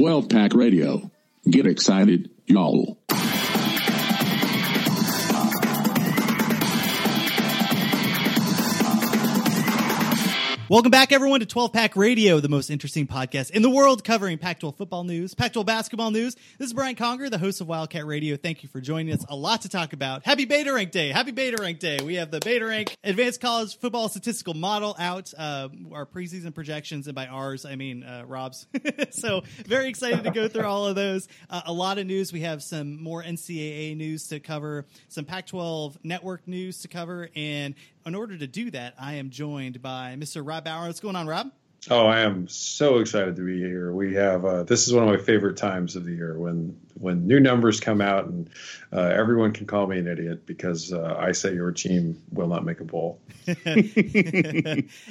12 Pack Radio, get excited, y'all. Welcome back, everyone, to 12 Pack Radio, the most interesting podcast in the world covering Pac 12 football news, Pac 12 basketball news. This is Brian Conger, the host of Wildcat Radio. Thank you for joining us. A lot to talk about. Happy Beta Rank Day. Happy Beta Rank Day. We have the Beta Rank Advanced College Football Statistical Model out, uh, our preseason projections, and by ours, I mean uh, Rob's. so, very excited to go through all of those. Uh, a lot of news. We have some more NCAA news to cover, some Pac 12 network news to cover, and in order to do that, I am joined by Mr. Rob Bauer. What's going on, Rob? Oh, I am so excited to be here. We have uh, this is one of my favorite times of the year when when new numbers come out and uh, everyone can call me an idiot because uh, I say your team will not make a bowl.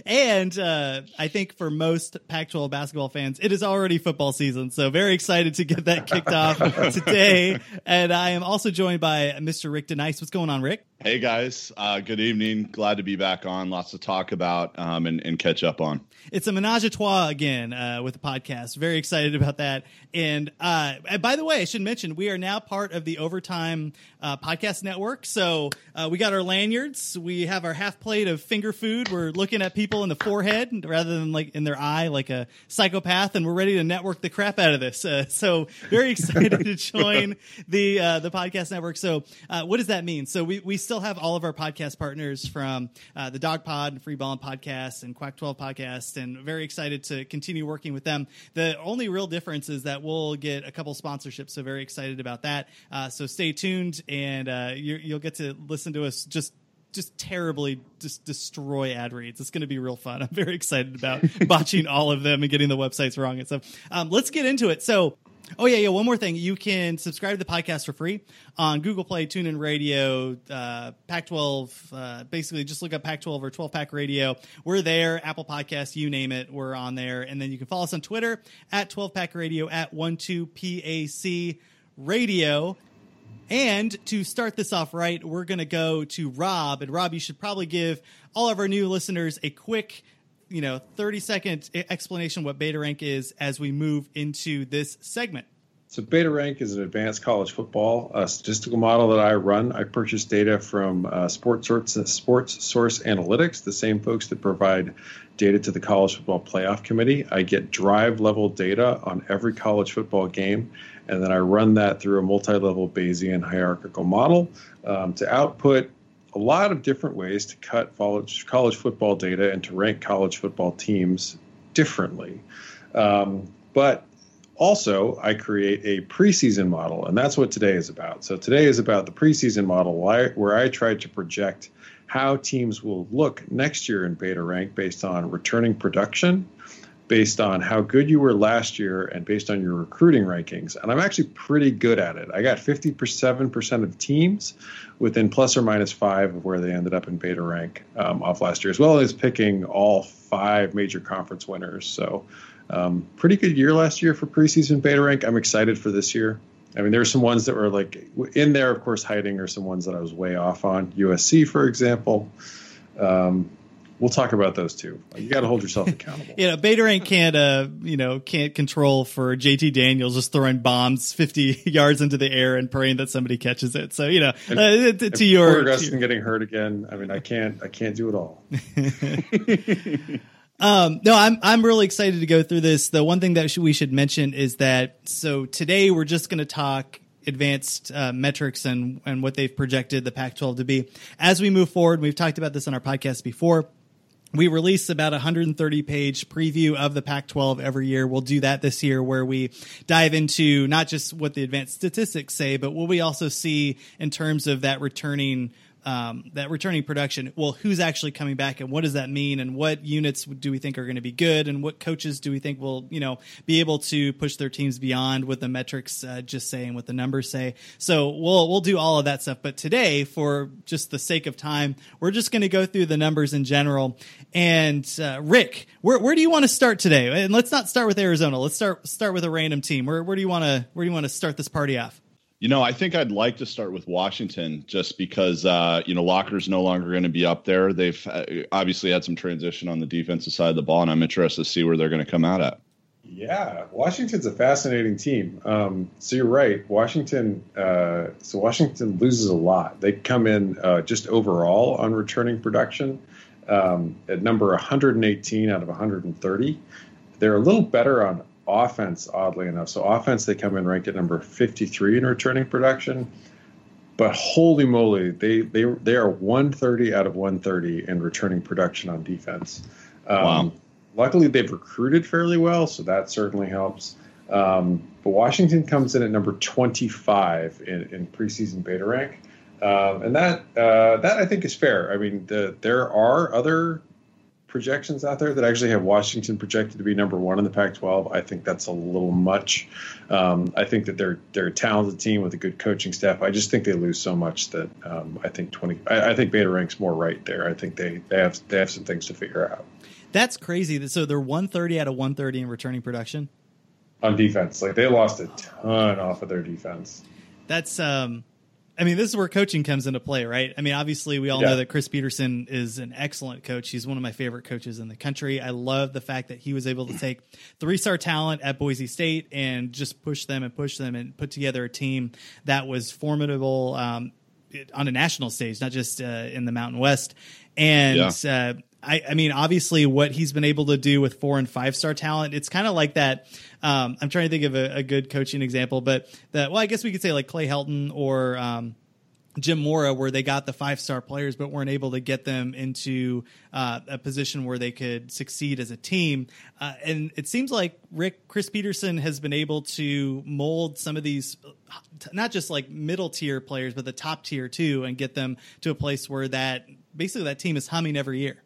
and uh, I think for most Pac 12 basketball fans, it is already football season. So, very excited to get that kicked off today. And I am also joined by Mr. Rick Denice. What's going on, Rick? Hey guys, uh, good evening. Glad to be back on. Lots to talk about um, and, and catch up on. It's a menage a trois again uh, with the podcast. Very excited about that. And uh, by the way, I should mention we are now part of the Overtime uh, Podcast Network. So uh, we got our lanyards. We have our half plate of finger food. We're looking at people in the forehead rather than like in their eye, like a psychopath, and we're ready to network the crap out of this. Uh, so very excited to join the uh, the podcast network. So uh, what does that mean? So we we still have all of our podcast partners from uh, the Dog Pod and Free Ball and Podcast and Quack Twelve Podcast, and very excited to continue working with them. The only real difference is that we'll get a couple sponsorships, so very excited about that. Uh, so stay tuned, and uh, you, you'll get to listen to us just just terribly just destroy ad reads. It's going to be real fun. I'm very excited about botching all of them and getting the websites wrong and stuff. Um, let's get into it. So. Oh yeah, yeah. One more thing, you can subscribe to the podcast for free on Google Play, TuneIn Radio, uh, Pac-12. Uh, basically, just look up Pac-12 or 12 Pack Radio. We're there. Apple Podcasts, you name it, we're on there. And then you can follow us on Twitter at 12 Pack Radio at 12PAC Radio. And to start this off right, we're going to go to Rob. And Rob, you should probably give all of our new listeners a quick, you know, 30 second explanation what beta rank is as we move into this segment. So Beta Rank is an advanced college football statistical model that I run. I purchase data from uh, Sports Source, Sports Source Analytics, the same folks that provide data to the College Football Playoff Committee. I get drive level data on every college football game, and then I run that through a multi-level Bayesian hierarchical model um, to output a lot of different ways to cut college, college football data and to rank college football teams differently. Um, but also, I create a preseason model, and that's what today is about. So, today is about the preseason model where I tried to project how teams will look next year in beta rank based on returning production, based on how good you were last year, and based on your recruiting rankings. And I'm actually pretty good at it. I got 57% of teams within plus or minus five of where they ended up in beta rank um, off last year, as well as picking all five major conference winners. So, um, pretty good year last year for preseason beta rank. I'm excited for this year. I mean, there were some ones that were like in there, of course, hiding are some ones that I was way off on. USC, for example. Um, we'll talk about those too. You got to hold yourself accountable. you know, beta rank can't, uh, you know, can't control for JT Daniels just throwing bombs 50 yards into the air and praying that somebody catches it. So, you know, and, uh, to, to your, getting hurt again. I mean, I can't, I can't do it all. Um, no, I'm I'm really excited to go through this. The one thing that we should mention is that so today we're just going to talk advanced uh, metrics and and what they've projected the Pac-12 to be. As we move forward, we've talked about this on our podcast before. We release about a 130 page preview of the Pac 12 every year. We'll do that this year where we dive into not just what the advanced statistics say, but what we also see in terms of that returning um, that returning production. Well, who's actually coming back, and what does that mean, and what units do we think are going to be good, and what coaches do we think will you know be able to push their teams beyond what the metrics uh, just say and what the numbers say. So we'll we'll do all of that stuff. But today, for just the sake of time, we're just going to go through the numbers in general. And uh, Rick, where where do you want to start today? And let's not start with Arizona. Let's start start with a random team. Where where do you want to where do you want to start this party off? You know, I think I'd like to start with Washington just because, uh, you know, Locker's no longer going to be up there. They've uh, obviously had some transition on the defensive side of the ball, and I'm interested to see where they're going to come out at. Yeah, Washington's a fascinating team. Um, so you're right. Washington. Uh, so Washington loses a lot. They come in uh, just overall on returning production um, at number 118 out of 130. They're a little better on offense, oddly enough. So offense, they come in ranked at number 53 in returning production. But holy moly, they they they are 130 out of 130 in returning production on defense. Um, wow. Luckily, they've recruited fairly well, so that certainly helps. Um, but Washington comes in at number 25 in, in preseason beta rank. Um, and that uh, that I think is fair. I mean, the, there are other projections out there that actually have Washington projected to be number one in the Pac-12. I think that's a little much. Um, I think that they're they're a talented team with a good coaching staff. I just think they lose so much that um, I think twenty. I, I, think Beta ranks more right there. I think they, they have they have some things to figure out. That's crazy. So they're one thirty out of one thirty in returning production on defense. Like they lost a ton off of their defense. That's um I mean, this is where coaching comes into play, right? I mean, obviously, we all yeah. know that Chris Petersen is an excellent coach. He's one of my favorite coaches in the country. I love the fact that he was able to take three star talent at Boise State and just push them and push them and put together a team that was formidable um, on a national stage, not just uh, in the Mountain West. And yeah. uh, I, I, mean, obviously, what he's been able to do with four and five star talent, it's kind of like that. Um, I'm trying to think of a, a, good coaching example, but that, well, I guess we could say like Clay Helton or um, Jim Mora, where they got the five star players, but weren't able to get them into uh, a position where they could succeed as a team. Uh, and it seems like Rick Chris Petersen has been able to mold some of these, not just like middle tier players, but the top tier too, and get them to a place where that basically that team is humming every year.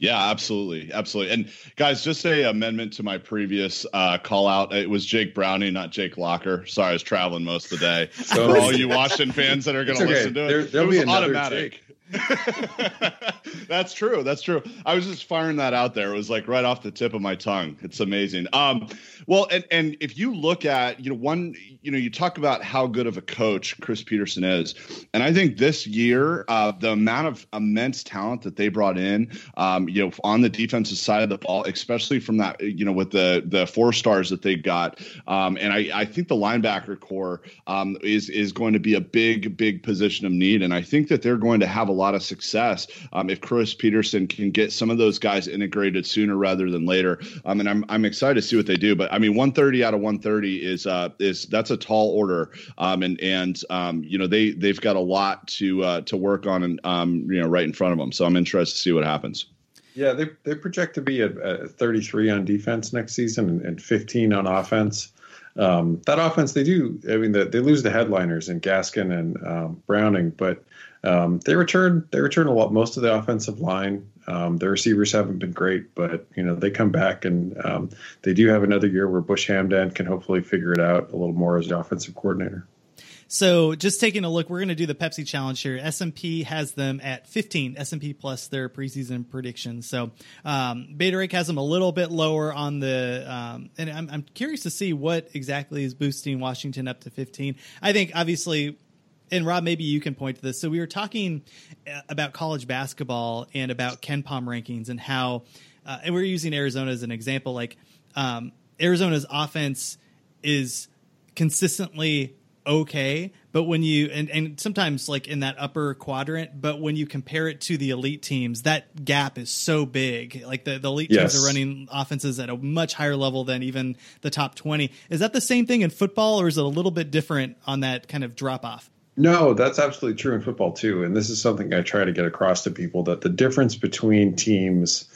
Yeah, absolutely, absolutely. And guys, just a amendment to my previous uh, call out. It was Jake Browning, not Jake Locker. Sorry, I was traveling most of the day. So, For all you Washington fans that are going to okay. listen to it, there, will it be automatic. Jake. that's true. That's true. I was just firing that out there. It was like right off the tip of my tongue. It's amazing. Um, well, and and if you look at you know one, you know, you talk about how good of a coach Chris Petersen is, and I think this year uh, the amount of immense talent that they brought in, um, you know, on the defensive side of the ball, especially from that, you know, with the the four stars that they got, um, and I I think the linebacker corps um, is is going to be a big big position of need, and I think that they're going to have a lot of success um, if Chris Petersen can get some of those guys integrated sooner rather than later. Um, and I'm I'm excited to see what they do. But I mean, 130 out of 130 is uh, is that's a tall order. Um, and and um, you know they they've got a lot to uh, to work on and um, you know right in front of them. So I'm interested to see what happens. Yeah, they they project to be at, 33 on defense next season and, and 15 on offense. Um, that offense, they do. I mean, the, they lose the headliners in Gaskin and um, Browning, but um, they return they return a lot most of the offensive line. Um, their receivers haven't been great, but you know they come back and um, they do have another year where Bush Hamdan can hopefully figure it out a little more as the offensive coordinator. So just taking a look, we're going to do the Pepsi challenge here. S&P has them at 15, S&P plus their preseason prediction. So um, Beta Rank has them a little bit lower on the, um, and I'm, I'm curious to see what exactly is boosting Washington up to 15. I think obviously and Rob, maybe you can point to this. So we were talking uh, about college basketball and about KenPom rankings and how, uh, and we're using Arizona as an example. Like um, Arizona's offense is consistently okay, but when you and and sometimes like in that upper quadrant, but when you compare it to the elite teams, that gap is so big. Like the, the elite yes. teams are running offenses at a much higher level than even the top twenty. Is that the same thing in football, or is it a little bit different on that kind of drop off? No, that's absolutely true in football too. And this is something I try to get across to people that the difference between teams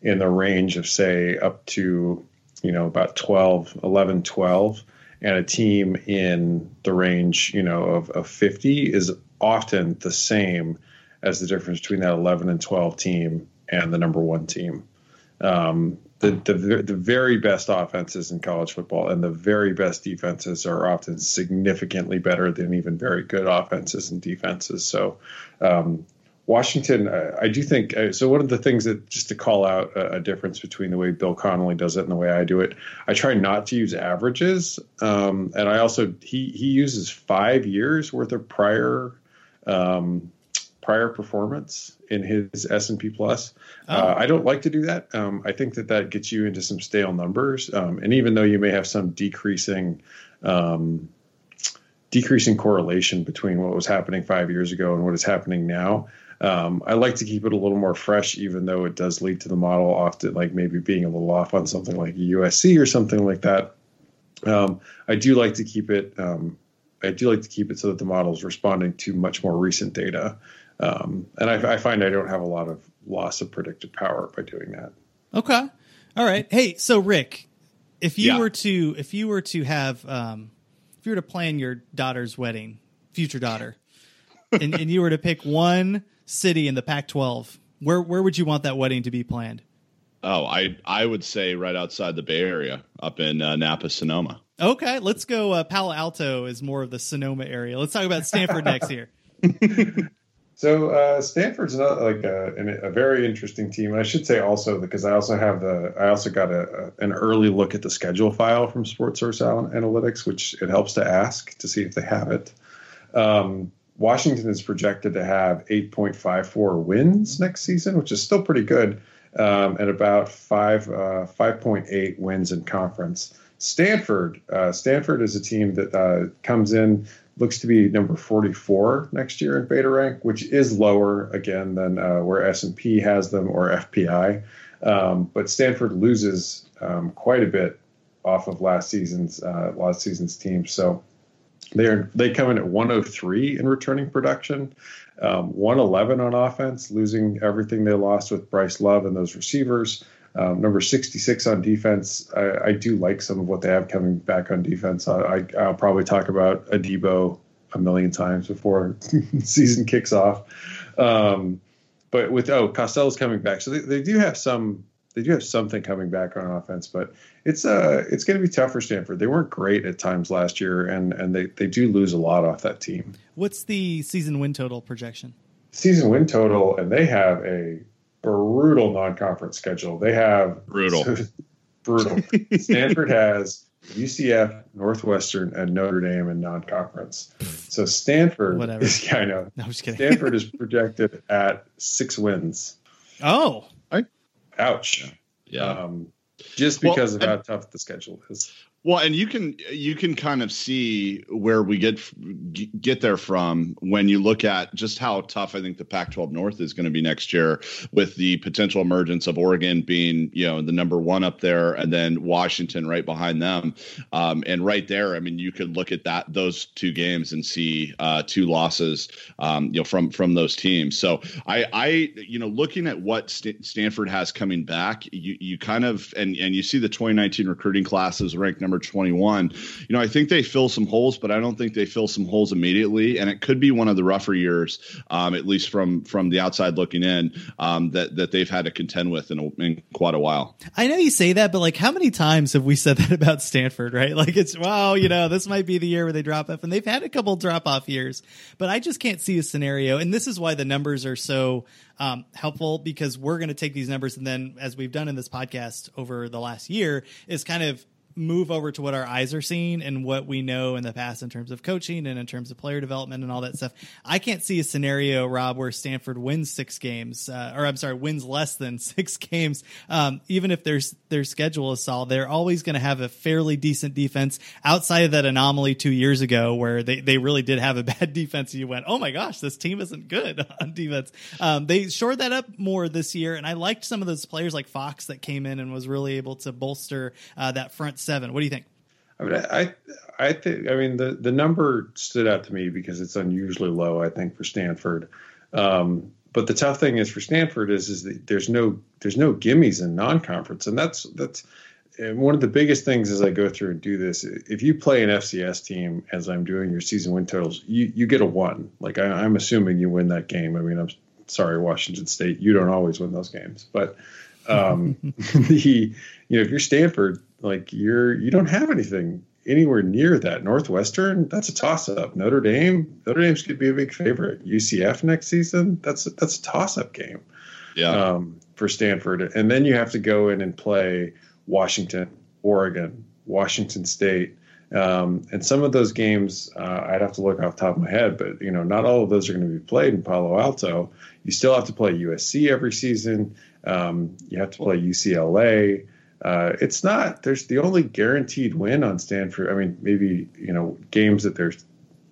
in the range of say up to, you know, about 12, 11, 12 and a team in the range, you know, of, of 50 is often the same as the difference between that 11 and 12 team and the number one team. Um, the, the the very best offenses in college football and the very best defenses are often significantly better than even very good offenses and defenses. So, um, Washington, I, I, do think uh, so. One of the things that just to call out a, a, difference between the way Bill Connelly does it and the way I do it, I try not to use averages, um, and I also he he uses five years worth of prior um, prior performance in his S and P plus. Oh. Uh, I don't like to do that. Um, I think that that gets you into some stale numbers, um, and even though you may have some decreasing um, decreasing correlation between what was happening five years ago and what is happening now. Um, I like to keep it a little more fresh, even though it does lead to the model often like maybe being a little off on something like USC or something like that. Um, I do like to keep it. Um, I do like to keep it so that the model is responding to much more recent data. Um, and I, I, find I don't have a lot of loss of predictive power by doing that. Okay, all right. Hey, so Rick, if you yeah. were to if you were to have um, if you were to plan your daughter's wedding, future daughter, and, and you were to pick one city in the Pac-12, where where would you want that wedding to be planned? Oh, I I would say right outside the Bay Area, up in uh, Napa, Sonoma. Okay, let's go. Uh, Palo Alto is more of the Sonoma area. Let's talk about Stanford next here. So uh, Stanford's not like a, a, very interesting team. I should say also because I also have the I also got a, a, an early look at the schedule file from Sports Source Analytics, which it helps to ask to see if they have it. Um, Washington is projected to have 8.54 wins next season, which is still pretty good, um, and about five uh, 5.8 wins in conference. Stanford, uh, Stanford is a team that uh, comes in looks to be number 44 next year in beta rank, which is lower again than uh, where S&P has them or FPI. Um, but Stanford loses um, quite a bit off of last season's uh, last season's team. So they're they come in at 103 in returning production, um, 111 on offense, losing everything they lost with Bryce Love and those receivers. Um, number 66 on defense. I, I, do like some of what they have coming back on defense. I, will probably talk about Adebo a million times before season kicks off. Um, but with oh Costello's coming back, so they, they do have some they do have something coming back on offense, but it's uh it's going to be tough for Stanford. They weren't great at times last year, and and they they do lose a lot off that team. What's the season win total projection? Season win total, and they have a brutal non-conference schedule. They have brutal, so, brutal. Stanford has UCF, Northwestern, and Notre Dame in non-conference. So Stanford, whatever. Is, yeah, I know. No, I'm just kidding. Stanford is projected at six wins. Oh, ouch! Yeah, um, just because well, of how tough the schedule is. Well, and you can you can kind of see where we get get there from when you look at just how tough I think the Pac-12 North is going to be next year, with the potential emergence of Oregon being you know the number one up there, and then Washington right behind them, um, and right there, I mean, you could look at that those two games and see uh, two losses, um, you know, from from those teams. So I I you know looking at what St- Stanford has coming back, you you kind of and and you see the 2019 recruiting classes ranked number number 21. You know, I think they fill some holes, but I don't think they fill some holes immediately. And it could be one of the rougher years, um, at least from from the outside looking in, um, that that they've had to contend with in, a, in quite a while. I know you say that, but like, how many times have we said that about Stanford? Right? Like, it's wow, you know, this might be the year where they drop off, and they've had a couple drop off years, but I just can't see a scenario. And this is why the numbers are so um, helpful because we're going to take these numbers and then, as we've done in this podcast over the last year, is kind of move over to what our eyes are seeing and what we know in the past in terms of coaching and in terms of player development and all that stuff. I can't see a scenario, Rob, where Stanford wins six games, uh, or I'm sorry, wins less than six games. Um, even if their their schedule is solid, they're always going to have a fairly decent defense outside of that anomaly two years ago where they, they really did have a bad defense. You went, oh my gosh, this team isn't good on defense. Um, they shored that up more this year, and I liked some of those players like Fox that came in and was really able to bolster uh, that front seven. What do you think? I mean, I I think I mean the the number stood out to me because it's unusually low. I think for Stanford. Um, but the tough thing is for Stanford is is that there's no there's no gimmies in non-conference, and that's that's and one of the biggest things as I go through and do this. If you play an FCS team as I'm doing your season win totals, you you get a one. Like I, I'm assuming you win that game. I mean, I'm sorry, Washington State, you don't always win those games, but um, the you know if you're Stanford, like you're you don't have anything anywhere near that. Northwestern, that's a toss up. Notre Dame, Notre Dame's could be a big favorite. UCF next season, that's a, that's a toss up game. Yeah. Um, for Stanford, and then you have to go in and play Washington, Oregon, Washington State. Um, and some of those games, uh, I'd have to look off the top of my head, but you know, not all of those are going to be played in Palo Alto. You still have to play USC every season. Um, you have to play UCLA. Uh, it's not. There's the only guaranteed win on Stanford. I mean, maybe you know games that they're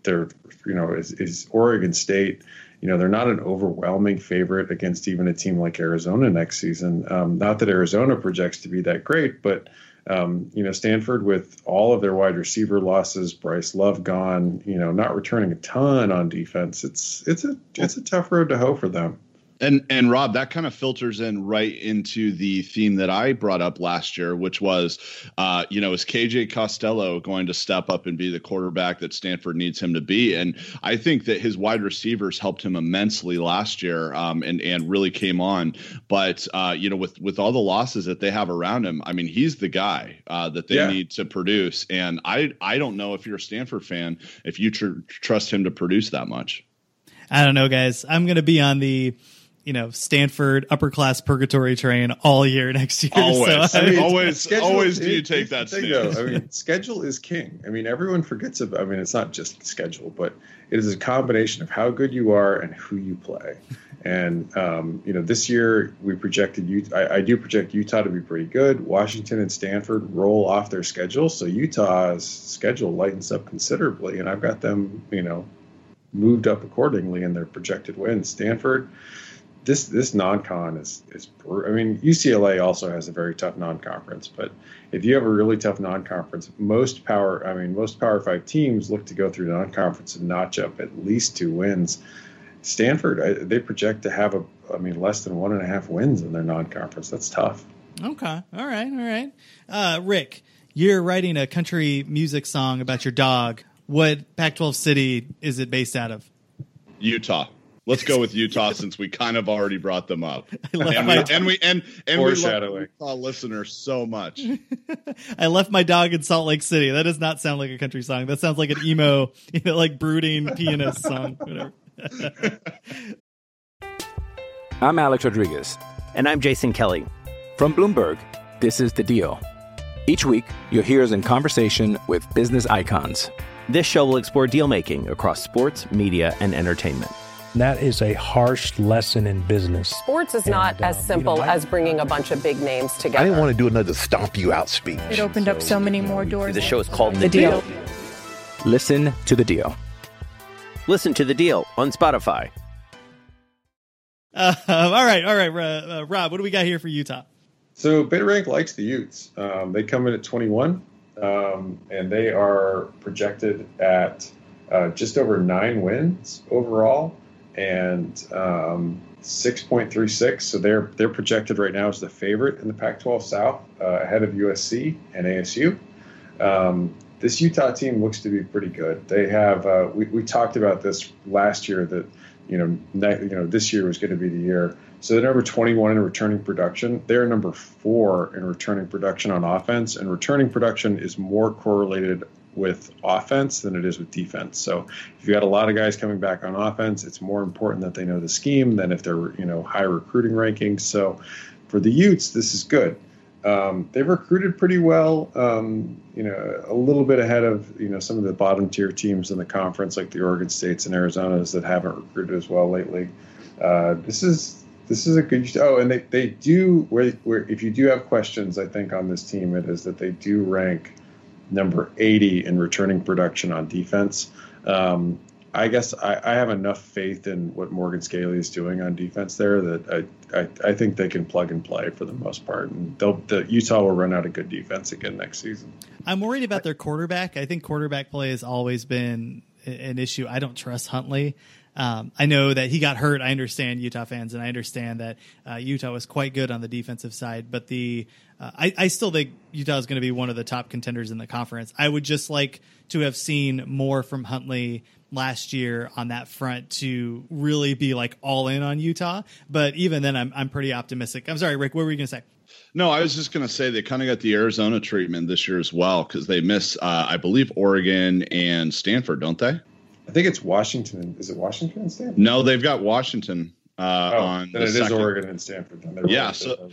they're you know is, is Oregon State. You know they're not an overwhelming favorite against even a team like Arizona next season. Um, not that Arizona projects to be that great, but um, you know Stanford with all of their wide receiver losses, Bryce Love gone, you know not returning a ton on defense. It's it's a it's a tough road to hoe for them. And and Rob, that kind of filters in right into the theme that I brought up last year, which was, uh, you know, is KJ Costello going to step up and be the quarterback that Stanford needs him to be? And I think that his wide receivers helped him immensely last year, um, and and really came on. But uh, you know, with with all the losses that they have around him, I mean, he's the guy uh, that they yeah. need to produce. And I I don't know if you're a Stanford fan if you tr- trust him to produce that much. I don't know, guys. I'm going to be on the you know Stanford upper class purgatory train all year next year. Always, so, I mean, always, always. Do you take that thing, though, I mean, schedule is king. I mean, everyone forgets about. I mean, it's not just schedule, but it is a combination of how good you are and who you play. And um, you know, this year we projected you. I, I, do project Utah to be pretty good. Washington and Stanford roll off their schedule, so Utah's schedule lightens up considerably, and I've got them, you know, moved up accordingly in their projected wins. Stanford this this non-con is is I mean UCLA also has a very tough non-conference, but if you have a really tough non-conference, most power I mean most Power Five teams look to go through non-conference and notch up at least two wins. Stanford they project to have a I mean less than one and a half wins in their non-conference. That's tough. Okay, all right, all right. Uh, Rick, you're writing a country music song about your dog. What Pac-12 city is it based out of? Utah. Let's go with Utah since we kind of already brought them up. And we, and we and and we love Utah listeners so much. I left my dog in Salt Lake City. That does not sound like a country song. That sounds like an emo, you know, like brooding pianist song. Whatever. I'm Alex Rodriguez. And I'm Jason Kelly. From Bloomberg, this is The Deal. Each week, you'll hear us in conversation with business icons. This show will explore deal making across sports, media, and entertainment. That is a harsh lesson in business. Sports is not and, as simple you know, as bringing a bunch of big names together. I didn't want to do another stomp you out speech. It opened so, up so many more doors. The show is called The, the deal. deal. Listen to the deal. Listen to the deal on Spotify. Uh, all right, all right, uh, Rob. What do we got here for Utah? So BetaRank likes the Utes. Um, they come in at 21, um, and they are projected at uh, just over nine wins overall and um, 6.36. So they're they're projected right now as the favorite in the Pac-12 South, uh, ahead of USC and ASU. Um, this Utah team looks to be pretty good. They have uh, we, we talked about this last year that you know you know this year was going to be the year. So they're number 21 in returning production. They're number four in returning production on offense, and returning production is more correlated with offense than it is with defense. So if you got a lot of guys coming back on offense, it's more important that they know the scheme than if they're you know high recruiting rankings. So for the Utes, this is good. Um, they've recruited pretty well, um, you know, a little bit ahead of you know some of the bottom tier teams in the conference, like the Oregon States and Arizonas that haven't recruited as well lately. Uh, this is this is a good. Oh, and they, they do where, where if you do have questions, I think on this team, it is that they do rank number 80 in returning production on defense. Um, I guess I, I, have enough faith in what Morgan Scalley is doing on defense there that I, I, I think they can plug and play for the most part, and they'll the Utah will run out a good defense again next season. I'm worried about their quarterback. I think quarterback play has always been an issue. I don't trust Huntley. Um, I know that he got hurt. I understand Utah fans, and I understand that uh, Utah was quite good on the defensive side. But the uh, I, I, still think Utah is going to be one of the top contenders in the conference. I would just like to have seen more from Huntley last year on that front to really be like all in on Utah. But even then, I'm I'm pretty optimistic. I'm sorry, Rick. What were you going to say? No, I was just going to say they kind of got the Arizona treatment this year as well because they miss, uh, I believe, Oregon and Stanford, don't they? I think it's Washington. Is it Washington and Stanford? No, they've got Washington uh, oh, on. Then it second. is Oregon and Stanford. Then yeah, so,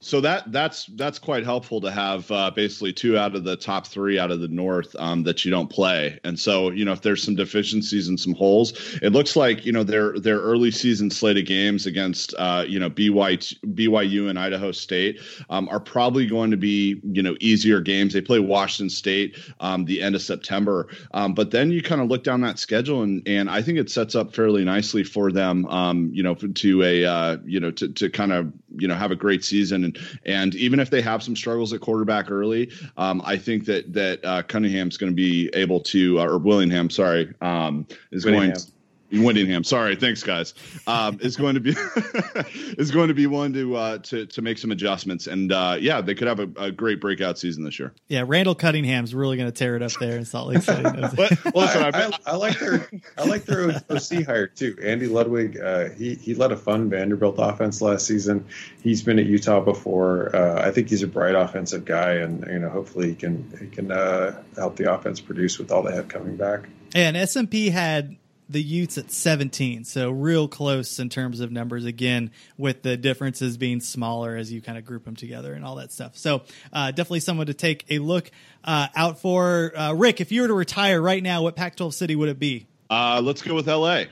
so that that's that's quite helpful to have uh, basically two out of the top three out of the north um, that you don't play. And so you know if there's some deficiencies and some holes it looks like you know their their early season slate of games against uh, you know BYU, BYU and Idaho State um, are probably going to be you know easier games. They play Washington State um, the end of September. Um, but then you kind of look down that schedule and and I think it sets up fairly nicely for them um, you know to a uh, you know to to kind of you know have a great season and and even if they have some struggles at quarterback early, um, I think that that uh, Cunningham's going to be able to, uh, or Willingham, sorry, um, is Willingham. going. Whittingham. Sorry, thanks guys. Um, is going to be is going to be one to uh, to to make some adjustments, and uh, yeah, they could have a, a, great breakout season this year. Yeah, Randall Cunningham's really going to tear it up there in Salt Lake City. but, listen, I, I, I, like their I like their OC hire too. Andy Ludwig, uh, he he led a fun Vanderbilt offense last season. He's been at Utah before. Uh, I think he's a bright offensive guy, and you know hopefully he can he can uh, help the offense produce with all they have coming back. And S&P had the Utes at 17, so real close in terms of numbers again, with the differences being smaller as you kind of group them together and all that stuff. So uh, definitely someone to take a look uh, out for. Uh, Rick, if you were to retire right now, what Pac-12 city would it be? Uh, let's go with LA.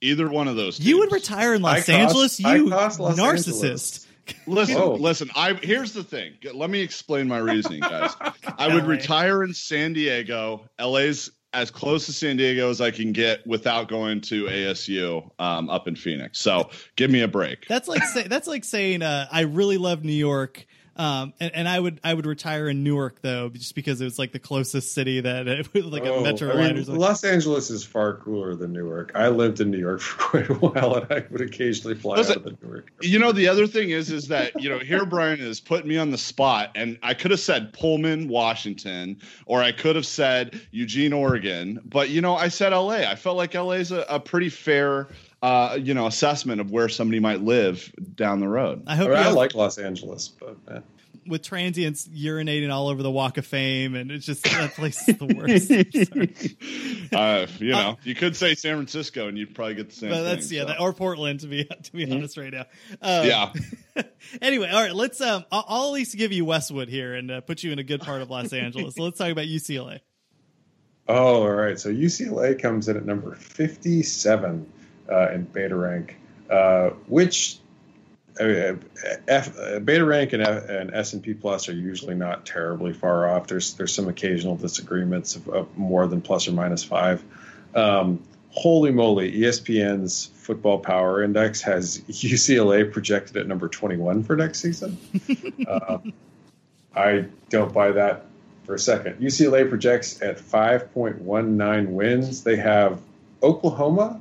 Either one of those. Teams. You would retire in Los Angeles, you narcissist. Listen, Whoa. listen. I here's the thing. Let me explain my reasoning, guys. I would retire in San Diego. LA's as close to San Diego as I can get without going to ASU um, up in Phoenix. So give me a break. That's like say, that's like saying uh, I really love New York, um, and, and, I would I would retire in Newark though, just because it was like the closest city that it, like oh, a metro I line. Mean, Los Angeles is far cooler than Newark. I lived in New York for quite a while, and I would occasionally fly Listen, out of Newark. You know, the other thing is, is that you know here Brian is putting me on the spot, and I could have said Pullman, Washington, or I could have said Eugene, Oregon, but you know I said L.A. I felt like L.A. is a, a pretty fair uh, you know, assessment of where somebody might live down the road. I hope I, I like Los Angeles, but eh. with transients urinating all over the Walk of Fame, and it's just that place is the worst. uh, you know, uh, you could say San Francisco, and you'd probably get the same. But that's thing, yeah, so. that, or Portland to be to be mm-hmm. honest right now. Um, yeah. anyway, all right, let's. Um, I'll, I'll, at least give you Westwood here and uh, put you in a good part of Los Angeles. so let's talk about UCLA. Oh, all right. So UCLA comes in at number fifty-seven uh, in beta rank, uh, which uh, F, beta rank and, F, and S&P plus are usually not terribly far off. There's there's some occasional disagreements of, of more than plus or minus five. Um, holy moly, ESPN's Football Power Index has UCLA projected at number 21 for next season. uh, I don't buy that for a second. UCLA projects at 5.19 wins. They have Oklahoma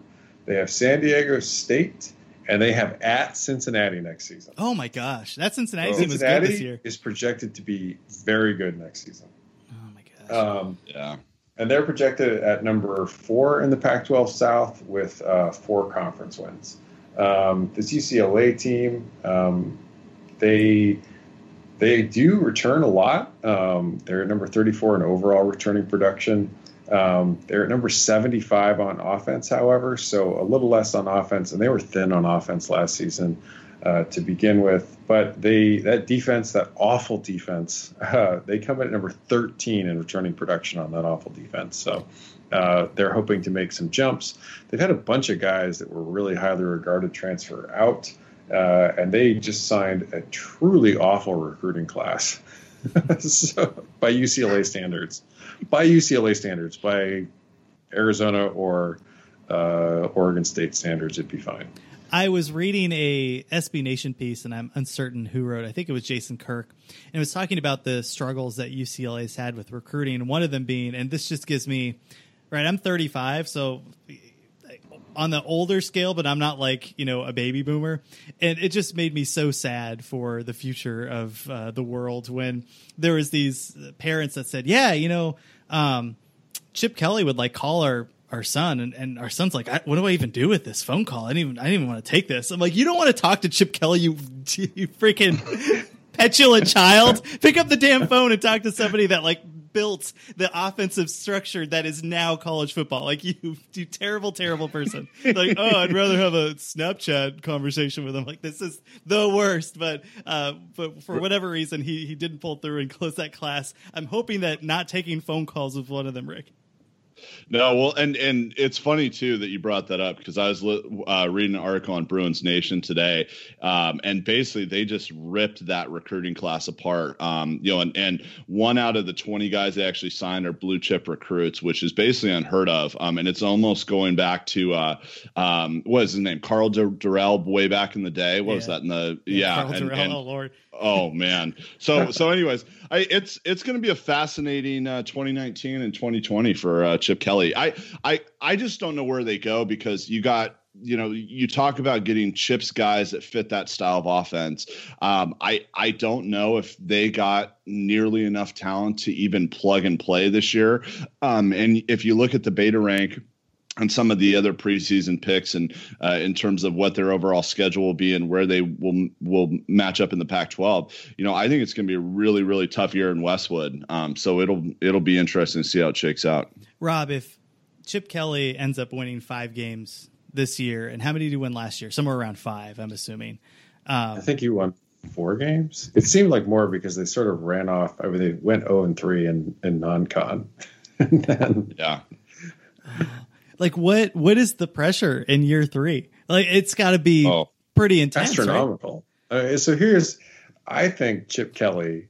they have San Diego State, and they have at Cincinnati next season. Oh my gosh, that Cincinnati so team was good this year. Is projected to be very good next season. Oh my gosh. Um, yeah. And they're projected at number four in the Pac-12 South with uh, four conference wins. Um, this UCLA team, um, they they do return a lot. Um, they're number 34 in overall returning production. Um, they're at number 75 on offense, however, so a little less on offense, and they were thin on offense last season uh, to begin with. But they that defense, that awful defense, uh, they come in at number 13 in returning production on that awful defense. So uh, they're hoping to make some jumps. They've had a bunch of guys that were really highly regarded transfer out, uh, and they just signed a truly awful recruiting class. so, by UCLA standards by UCLA standards, by Arizona or uh, Oregon State standards, it'd be fine. I was reading a SB Nation piece, and I'm uncertain who wrote. I think it was Jason Kirk, and it was talking about the struggles that UCLA's had with recruiting, one of them being, and this just gives me, right? I'm 35, so on the older scale, but I'm not like you know a baby boomer, and it just made me so sad for the future of uh, the world when there was these parents that said, "Yeah, you know." Um, Chip Kelly would like call our our son and, and our son's like what do i even do with this phone call? I didn't even i didn't even want to take this. I'm like you don't want to talk to chip kelly you you freaking petulant child pick up the damn phone and talk to somebody that like built the offensive structure that is now college football. Like you you terrible terrible person. Like oh i'd rather have a snapchat conversation with him. Like this is the worst. But uh but for whatever reason he he didn't pull through and close that class. I'm hoping that not taking phone calls with one of them rick no, well, and and it's funny too that you brought that up because I was uh, reading an article on Bruins Nation today, um, and basically they just ripped that recruiting class apart. Um, you know, and, and one out of the twenty guys they actually signed are blue chip recruits, which is basically unheard of. Um, and it's almost going back to uh, um, what is his name, Karl Dorrell, way back in the day. What yeah. was that in the yeah? yeah and, and, oh Lord. Oh man. So so anyways, I it's it's going to be a fascinating uh, 2019 and 2020 for uh, Chip Kelly. I I I just don't know where they go because you got you know you talk about getting chips guys that fit that style of offense um, i i don't know if they got nearly enough talent to even plug and play this year um, and if you look at the beta rank on some of the other preseason picks and uh, in terms of what their overall schedule will be and where they will will match up in the Pac-12. You know, I think it's going to be a really really tough year in Westwood. Um, so it'll it'll be interesting to see how it shakes out. Rob, if Chip Kelly ends up winning five games this year, and how many did he win last year? Somewhere around five, I'm assuming. Um, I think he won four games. It seemed like more because they sort of ran off. I mean, they went zero and three in in non-con, and then yeah like what what is the pressure in year three? Like it's got to be oh, pretty intense, astronomical. Right? Uh, so here's, I think Chip Kelly,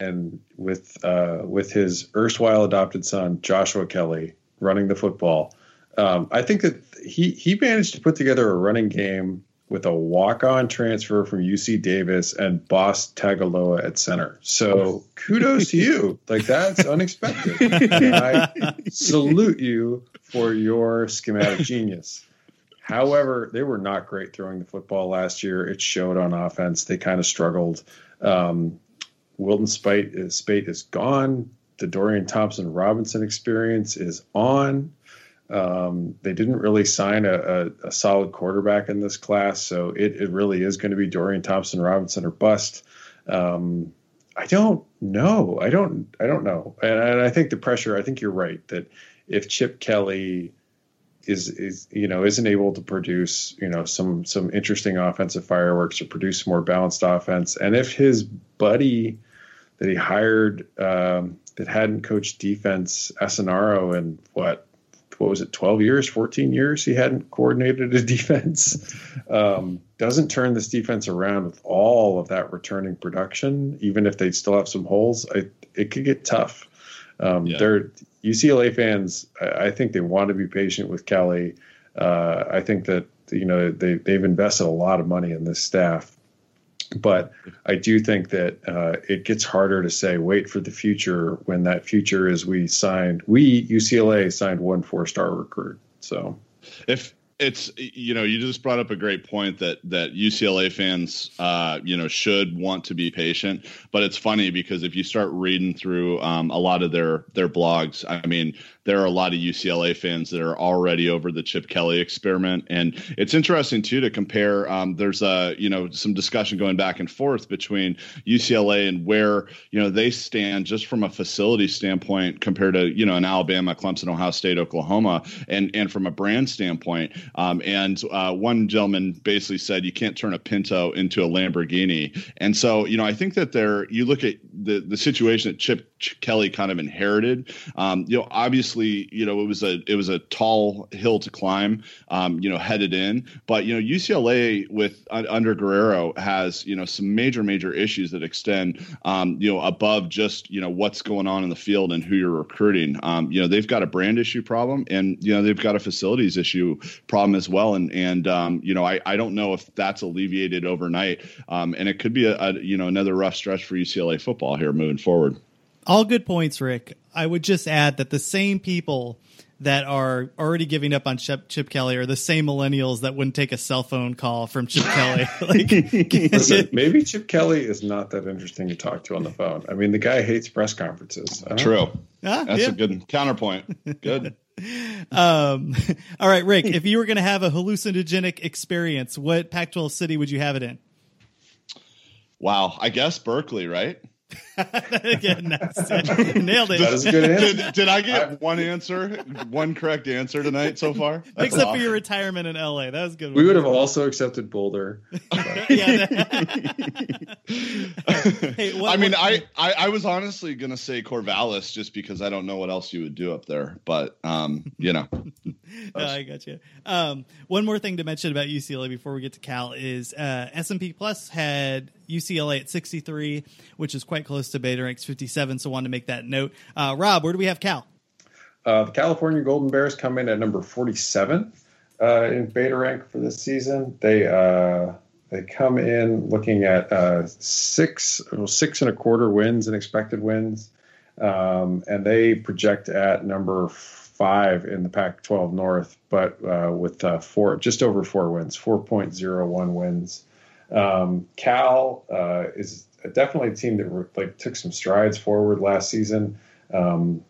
and with uh, with his erstwhile adopted son Joshua Kelley running the football, um, I think that he he managed to put together a running game with a walk-on transfer from UC Davis and Boss Tagaloa at center. So kudos to you. Like that's unexpected. I salute you for your schematic genius. However, they were not great throwing the football last year. It showed on offense. They kind of struggled. Um, Wilton Speight is, Speight is gone. The Dorian Thompson Robinson experience is on. Um, they didn't really sign a, a, a, solid quarterback in this class, so it, it really is going to be Dorian Thompson Robinson or bust. Um, I don't know. I don't. I don't know. And, and, I think the pressure. I think you're right that if Chip Kelly is is you know isn't able to produce you know some some interesting offensive fireworks or produce more balanced offense, and if his buddy that he hired um, that hadn't coached defense, Azzinaro, in what what was it, 12 years, 14 years he hadn't coordinated a defense. Um, doesn't turn this defense around with all of that returning production, even if they still have some holes, I, it could get tough. Um, yeah. They're UCLA fans. I, think they want to be patient with Kelly. Uh, I think that you know they they've invested a lot of money in this staff but I do think that uh, it gets harder to say wait for the future when that future is we signed we UCLA signed one four star recruit. So if it's you know you just brought up a great point that that UCLA fans uh, you know should want to be patient, but it's funny because if you start reading through um, a lot of their their blogs, I mean there are a lot of UCLA fans that are already over the Chip Kelly experiment, and it's interesting too to compare. Um, there's a you know some discussion going back and forth between UCLA and where you know they stand just from a facility standpoint compared to you know an Alabama, Clemson, Ohio State, Oklahoma, and and from a brand standpoint. Um, and uh, one gentleman basically said you can't turn a Pinto into a Lamborghini, and so you know I think that there you look at the the situation that Chip Kelly kind of inherited. Um, you know, obviously, you know, it was a it was a tall hill to climb. Um, you know, headed in, but you know, UCLA with uh, under Guerrero has you know some major major issues that extend um, you know above just you know what's going on in the field and who you're recruiting. Um, you know, they've got a brand issue problem, and you know they've got a facilities issue problem as well. And and um, you know, I I don't know if that's alleviated overnight, um, and it could be a, a you know another rough stretch for UCLA football here moving forward. All good points, Rick. I would just add that the same people that are already giving up on Chip, Chip Kelly are the same millennials that wouldn't take a cell phone call from Chip Kelly. like, Listen, maybe Chip Kelly is not that interesting to talk to on the phone. I mean, the guy hates press conferences. True. Ah, That's yeah. a good counterpoint. Good. Um, all right, Rick, if you were going to have a hallucinogenic experience, what Pac 12 city would you have it in? Wow. I guess Berkeley, right? Again, that's nailed it. That is a good answer. Did, did I get one answer, one correct answer tonight so far? That's Except for your retirement in LA. That was a good. We would have also accepted Boulder. yeah. hey, what, I mean, what- I, I, I was honestly gonna say Corvallis just because I don't know what else you would do up there, but um, you know, No, I got you. Um, one more thing to mention about UCLA before we get to Cal is uh, S&P Plus had UCLA at 63, which is quite close to Beta Ranks 57. So wanted to make that note. Uh, Rob, where do we have Cal? Uh, the California Golden Bears come in at number 47 uh, in beta rank for this season. They uh, they come in looking at uh, six well, six and a quarter wins and expected wins, um, and they project at number five in the Pac-12 North, but uh, with uh, four just over four wins, 4.01 wins. Um, Cal uh, is definitely a team that like took some strides forward last season. Um,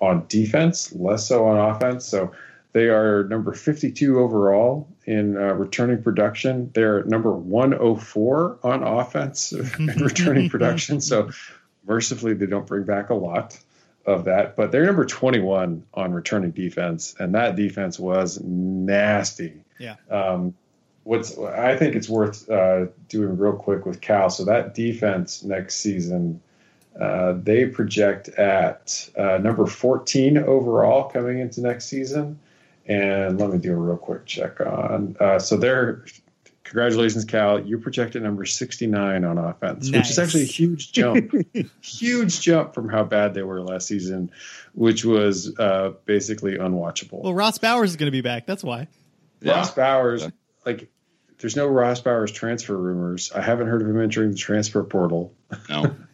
on defense, less so on offense. So they are number 52 overall in uh, returning production. They're number 104 on offense in returning production. So mercifully, they don't bring back a lot of that. But they're number 21 on returning defense, and that defense was nasty. Yeah. Um, what's I think it's worth uh, doing real quick with Cal. So that defense next season. Uh, they project at uh, number 14 overall coming into next season. And let me do a real quick check on. Uh, so they're, congratulations, Cal. You projected number 69 on offense, which is actually a huge jump. huge jump from how bad they were last season, which was uh, basically unwatchable. Well, Ross Bowers is going to be back. That's why. Ross Bowers, like, there's no Ross Bowers transfer rumors. I haven't heard of him entering the transfer portal. no.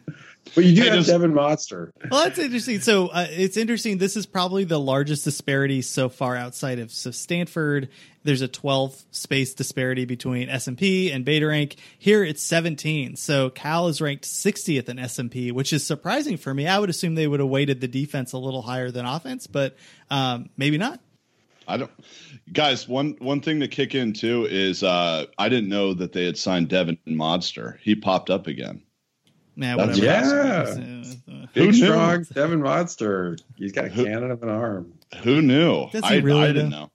But you do Hey, have does- Devon Modster. Well, that's interesting. So uh, it's interesting. This is probably the largest disparity so far outside of so Stanford. There's a 12 space disparity between S&P and Beta Rank. Here it's 17. So Cal is ranked 60th in S&P, which is surprising for me. I would assume they would have weighted the defense a little higher than offense, but um, maybe not. I don't. Guys, one one thing to kick in too is uh, I didn't know that they had signed Devon Modster. He popped up again. Nah, whatever. Yeah. Big, Who knew? strong Devon Modster. He's got a Who- cannon of an arm. Who knew? Does he I, really, I didn't though? know.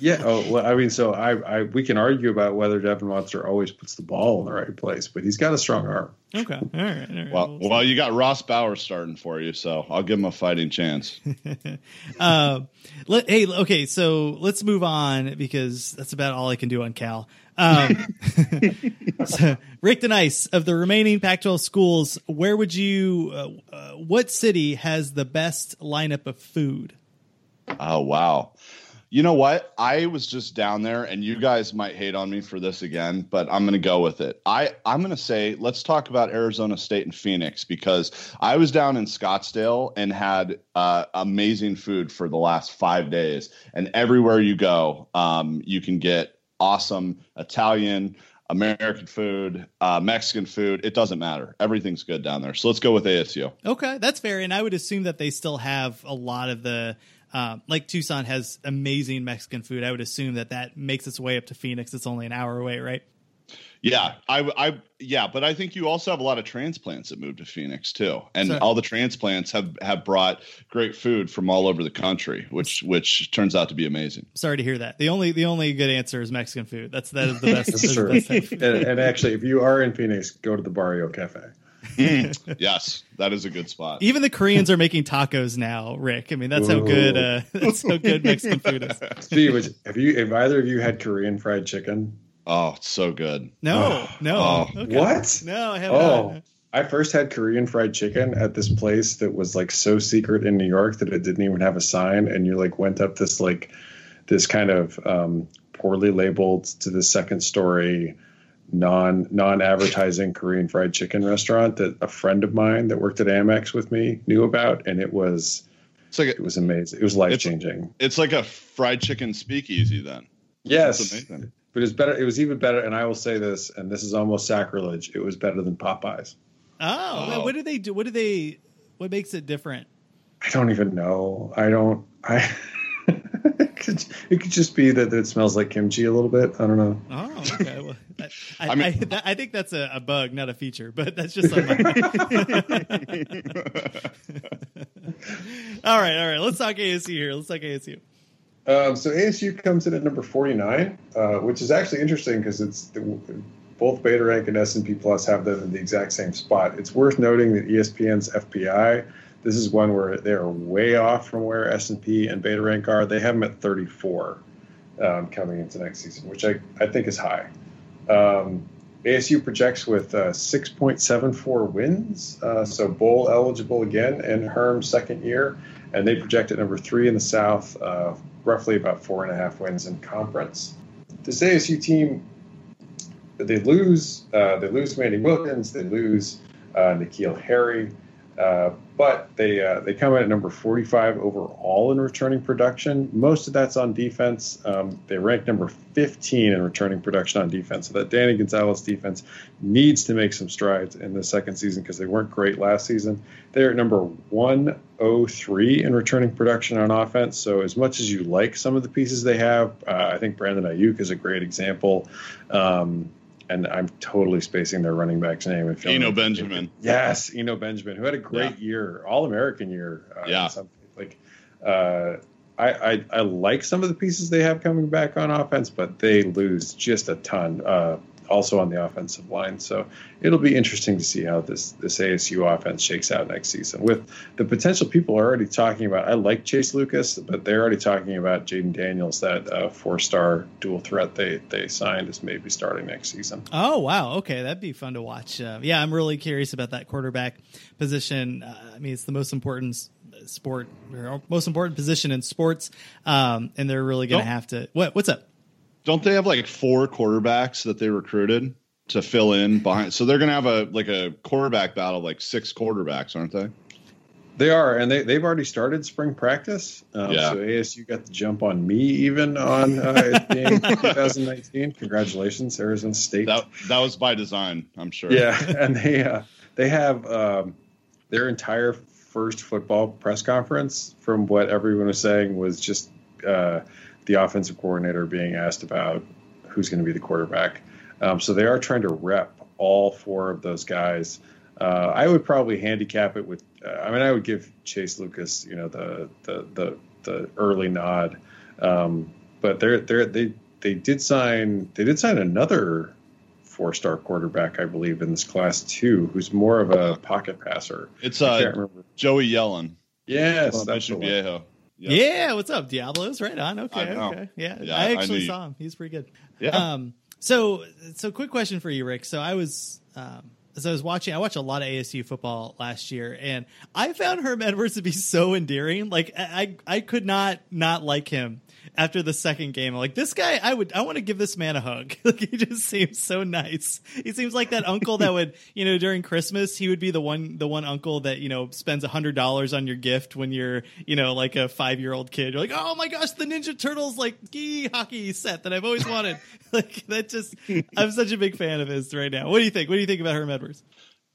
Yeah. Oh, well, I mean, so I, I, we can argue about whether Devin Watson always puts the ball in the right place, but he's got a strong arm. Okay. All right. All right. Well, well, you got Ross Bowers starting for you, so I'll give him a fighting chance. uh, let, hey, okay, so let's move on because that's about all I can do on Cal. Um, so, Rick Denice, of the remaining Pac-12 schools, where would you, uh, uh, what city has the best lineup of food? Oh wow. You know what? I was just down there and you guys might hate on me for this again, but I'm going to go with it. I I'm going to say let's talk about Arizona State and Phoenix because I was down in Scottsdale and had uh, amazing food for the last 5 days and everywhere you go um, you can get awesome Italian American food, uh, Mexican food, it doesn't matter. Everything's good down there. So let's go with ASU. Okay, that's fair, and I would assume that they still have a lot of the. Um, like Tucson has amazing Mexican food. I would assume that that makes its way up to Phoenix. It's only an hour away, right? Yeah, I, I, yeah, but I think you also have a lot of transplants that moved to Phoenix too, and So- all the transplants have have brought great food from all over the country, which which turns out to be amazing. Sorry to hear that. The only the only good answer is Mexican food. That's that is the best. That's that's the true. best type of food. and, and actually, if you are in Phoenix, go to the Barrio Cafe. Mm, yes, that is a good spot. Even the Koreans are making tacos now, Rick. I mean, that's how good uh, that's how good Mexican food is. Steve, have you have either of you had Korean fried chicken? Oh, it's so good. No, oh, no. Oh. Okay. What? No, I have oh. not. I first had Korean fried chicken at this place that was like so secret in New York that it didn't even have a sign, and you like went up this like this kind of um, poorly labeled to the second story non non advertising Korean fried chicken restaurant that a friend of mine that worked at Amex with me knew about, and it was it's like a, it was amazing. It was life changing. It's, it's, like a fried chicken speakeasy then. Yes, but it's better. It was even better, and I will say this, and this is almost sacrilege. It was better than Popeyes. Oh, oh. what do they do? What do they? What makes it different? I don't even know. I don't. I. it, could, it could just be that it smells like kimchi a little bit. I don't know. Oh, okay. Well, I, I, mean, I, that, I, think that's a, a, bug, not a feature, but that's just all right, all right. Let's talk ASU here. Let's talk ASU. Um, so ASU comes in at number 49, uh, which is actually interesting because it's the, both Beta Rank and S&P Plus have them in the exact same spot. It's worth noting that ESPN's FPI this is one where they're way off from where S&P and Beta Rank are. They have them at 34 um, coming into next season, which I, I think is high. Um, ASU projects with uh, 6.74 wins, uh, so bowl eligible again in Herm's second year, and they project at number three in the South, uh, roughly about four and a half wins in conference. This ASU team, they lose, uh, they lose Manny Wilkins, they lose uh, N'Keal Harry. Uh, but they uh, they come in at number 45 overall in returning production. Most of that's on defense. Um, they rank number 15 in returning production on defense. So that Danny Gonzales defense needs to make some strides in the second season because they weren't great last season. They're at number 103 in returning production on offense. So as much as you like some of the pieces they have, uh, I think Brandon Aiyuk is a great example. Um, and I'm totally spacing their running back's name. If Eno Benjamin. Yes, Eno Benjamin, who had a great yeah. year, All American year. Uh, yeah. Like, uh, I, I, I like some of the pieces they have coming back on offense, but they lose just a ton. Uh, also on the offensive line. So it'll be interesting to see how this this ASU offense shakes out next season. With the potential people are already talking about. I like Chase Lucas, but they're already talking about Jayden Daniels, that uh, four star dual threat they they signed, is maybe starting next season. Oh wow, okay, that'd be fun to watch. Uh, yeah, I'm really curious about that quarterback position. Uh, I mean, it's the most important sport, most important position in sports, um, and they're really going to have to. What what's up? Don't they have like four quarterbacks that they recruited to fill in behind? So they're going to have a like a quarterback battle, like six quarterbacks, aren't they? They are, and they they've already started spring practice. Um, yeah. So ASU got the jump on me even on uh, game 2019. Congratulations, Arizona State. That that was by design, I'm sure. Yeah, and they uh, they have um, their entire first football press conference, from what everyone was saying, was just. Uh, the offensive coordinator being asked about who's going to be the quarterback. Um, so they are trying to rep all four of those guys. Uh, I would probably handicap it with. Uh, I mean, I would give Chase Lucas, you know, the the the, the early nod. Um, but they're they they they did sign they did sign another four star quarterback, I believe, in this class too, who's more of a pocket passer. It's uh, Joey Yellen. Yes, that's the Viejo. Yep. Yeah, what's up, Diablos? Right on. Okay, okay. Yeah, yeah I actually I saw him. He's pretty good. Yeah. Um. So, so quick question for you, Rick. So I was, um, as I was watching, I watched a lot of ASU football last year, and I found Herm Edwards to be so endearing. Like I, I could not not like him after the second game. I'm like, this guy, I would, I want to give this man a hug. like, he just seems so nice. He seems like that uncle that would, you know, during Christmas, he would be the one, the one uncle that, you know, spends a hundred dollars on your gift when you're, you know, like a five year old kid. You're like, oh my gosh, the Ninja Turtles, like, gee hockey set that I've always wanted. like, that just, I'm such a big fan of his right now. What do you think? What do you think about Herm Edwards?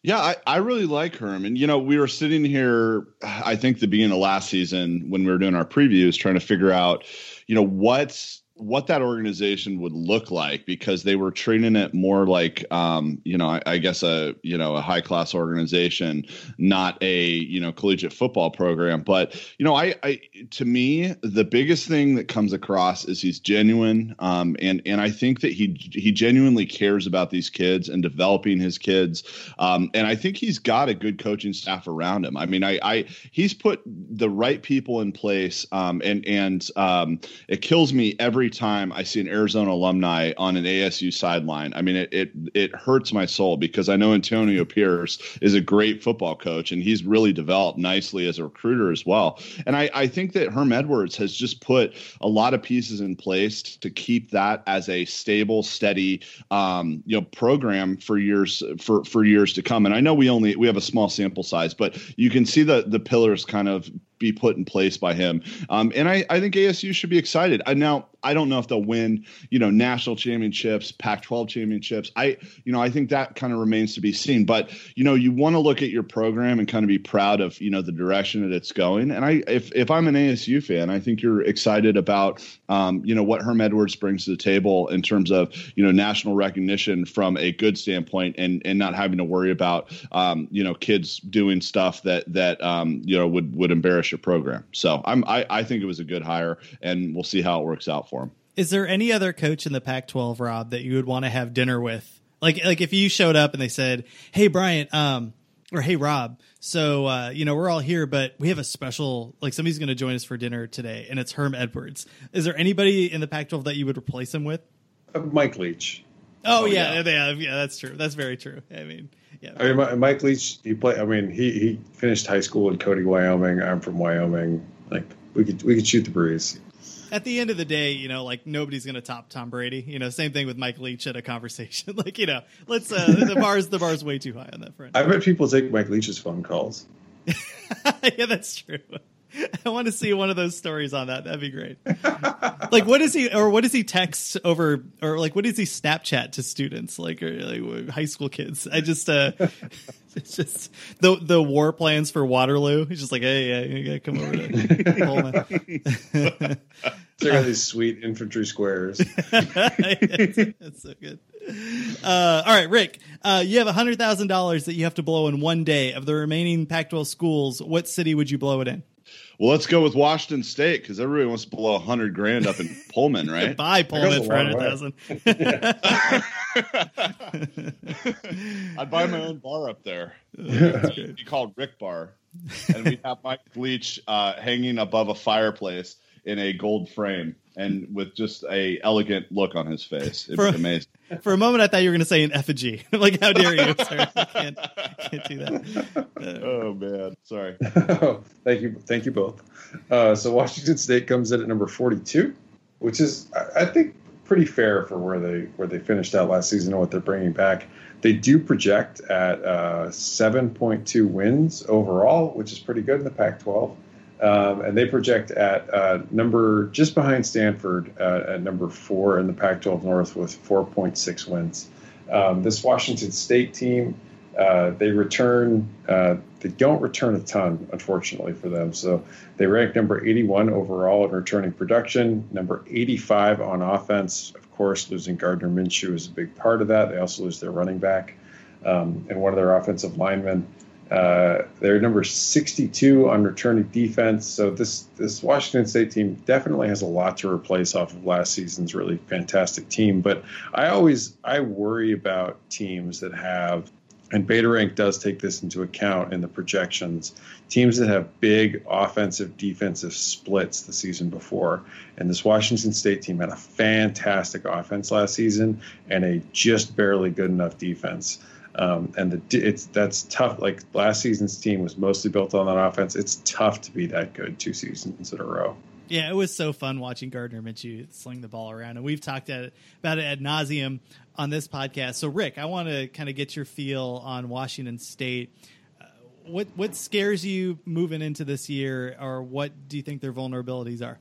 Yeah, I, I really like Herm. And, you know, we were sitting here, I think the beginning of last season when we were doing our previews, trying to figure out, you know, what's what that organization would look like because they were treating it more like, um, you know, I, I, guess a you know a high class organization, not a you know collegiate football program. But you know, I, I to me the biggest thing that comes across is he's genuine, um, and and I think that he he genuinely cares about these kids and developing his kids, um, and I think he's got a good coaching staff around him. I mean, I, I he's put the right people in place, um, and and um, it kills me every time I see an Arizona alumni on an ASU sideline. I mean, it it it hurts my soul because I know Antonio Pierce is a great football coach, and he's really developed nicely as a recruiter as well. And I I think that Herm Edwards has just put a lot of pieces in place to keep that as a stable, steady, um, you know, program for years for for years to come. And I know we only we have a small sample size, but you can see the the pillars kind of be put in place by him. Um, and I, I think ASU should be excited. I, now, I don't know if they'll win, you know, national championships, Pac-12 championships. I, you know, I think that kind of remains to be seen. But you know, you want to look at your program and kind of be proud of, you know, the direction that it's going. And I, if if I'm an ASU fan, I think you're excited about, um, you know, what Herm Edwards brings to the table in terms of, you know, national recognition from a good standpoint, and and not having to worry about, um, you know, kids doing stuff that that um, you know would would embarrass your program. So I'm I, I think it was a good hire, and we'll see how it works out for him. Is there any other coach in the Pac-12, Rob, that you would want to have dinner with? Like like if you showed up and they said, "Hey Bryant, um, or hey Rob, so uh, you know we're all here, but we have a special like somebody's going to join us for dinner today, and it's Herm Edwards. Is there anybody in the Pac-12 that you would replace him with? Uh, Mike Leach. Oh, oh yeah, yeah, yeah, that's true. That's very true. I mean, yeah. I mean, Mike Leach, he played. I mean, he he finished high school in Cody, Wyoming. I'm from Wyoming. Like we could we could shoot the breeze. At the end of the day, you know, like nobody's going to top Tom Brady. You know, same thing with Mike Leach at a conversation. like, you know, let's uh, the bars the bar's way too high on that front. I've bet people take Mike Leach's phone calls. yeah, that's true. I want to see one of those stories on that. That'd be great. like, what is he, or what does he text over, or like, what does he Snapchat to students, like, or like high school kids? I just, uh, it's just the the war plans for Waterloo. He's just like, hey, yeah, you gotta come over to They're these sweet infantry squares. that's, that's, so good. Uh, all right, Rick, uh, you have hundred thousand dollars that you have to blow in one day. Of the remaining Pac-12 schools, what city would you blow it in? Well, let's go with Washington State because everybody wants to blow a hundred grand up in Pullman, right? Buy Pullman for hundred thousand. I'd buy my own bar up there. It'd be called Rick Bar, and we'd have Mike Leach uh, hanging above a fireplace in a gold frame and with just a elegant look on his face. It'd for, be amazing. For a moment, I thought you were going to say an effigy. like, how dare you, sir? I can't, can't do that. Uh, oh man, sorry. thank you, thank you both. Uh, so Washington State comes in at number forty-two, which is, I think, pretty fair for where they where they finished out last season and what they're bringing back. They do project at uh, seven point two wins overall, which is pretty good in the Pac-12. Um, and they project at uh, number just behind Stanford uh, at number four in the Pac-12 North with 4.6 wins. Um, this Washington State team, uh, they return, uh, they don't return a ton, unfortunately for them. So they rank number 81 overall in returning production, number 85 on offense. Of course, losing Gardner Minshew is a big part of that. They also lose their running back um, and one of their offensive linemen. Uh, they're number 62 on returning defense. So this this Washington State team definitely has a lot to replace off of last season's really fantastic team. But I always I worry about teams that have and Beta Rank does take this into account in the projections. Teams that have big offensive defensive splits the season before. And this Washington State team had a fantastic offense last season and a just barely good enough defense. Um, and the, it's that's tough. Like last season's team was mostly built on that offense. It's tough to be that good two seasons in a row. Yeah, it was so fun watching Gardner Minshew sling the ball around, and we've talked about it ad nauseum on this podcast. So, Rick, I want to kind of get your feel on Washington State. Uh, what what scares you moving into this year, or what do you think their vulnerabilities are?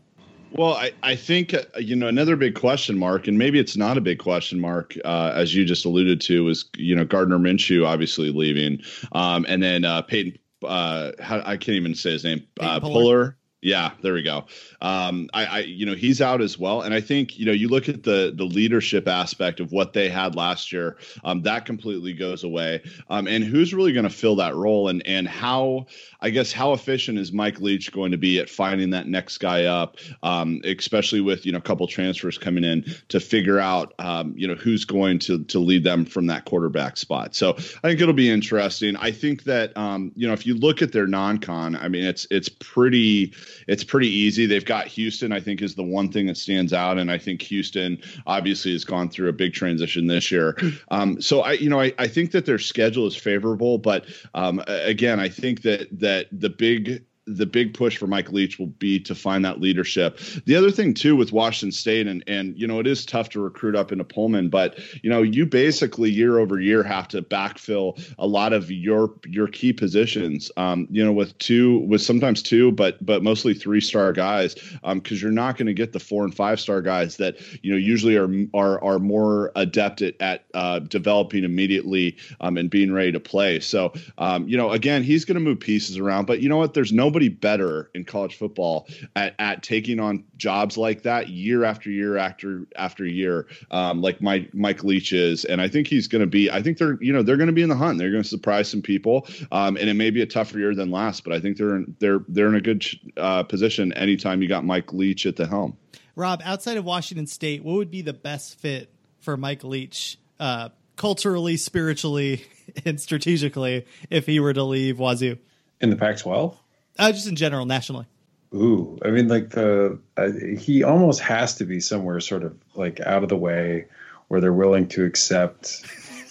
Well, I, I think, uh, you know, another big question mark, and maybe it's not a big question mark, uh, as you just alluded to, is, you know, Gardner Minshew obviously leaving. Um, and then uh, Peyton, uh, how, I can't even say his name, uh, Puller. Yeah, there we go. Um, I, I, you know, he's out as well, and I think you know, you look at the the leadership aspect of what they had last year, um, that completely goes away. Um, and who's really going to fill that role, and and how, I guess, how efficient is Mike Leach going to be at finding that next guy up, um, especially with you know a couple transfers coming in to figure out, um, you know, who's going to to lead them from that quarterback spot. So I think it'll be interesting. I think that um, you know, if you look at their non-con, I mean, it's it's pretty it's pretty easy. They've got Houston, I think, is the one thing that stands out, and I think Houston obviously has gone through a big transition this year. Um, so I, you know, I, I think that their schedule is favorable, but um, again, I think that that the big the big push for Mike Leach will be to find that leadership. The other thing too with Washington State and and you know it is tough to recruit up into Pullman, but you know you basically year over year have to backfill a lot of your your key positions. Um, you know with two with sometimes two, but but mostly three star guys because um, you're not going to get the four and five star guys that you know usually are are are more adept at, uh, developing immediately um, and being ready to play. So um, you know again he's going to move pieces around, but you know what? There's no nobody better in college football at, at taking on jobs like that year after year after after year, um, like Mike Mike Leach is, and I think he's going to be. I think they're you know they're going to be in the hunt. They're going to surprise some people, um, and it may be a tougher year than last, but I think they're in, they're they're in a good uh, position anytime you got Mike Leach at the helm. Rob, outside of Washington State, what would be the best fit for Mike Leach? Uh, culturally, spiritually, and strategically, if he were to leave Wazoo in the Pac-12. Uh, just in general, nationally. Ooh, I mean, like the uh, he almost has to be somewhere sort of like out of the way, where they're willing to accept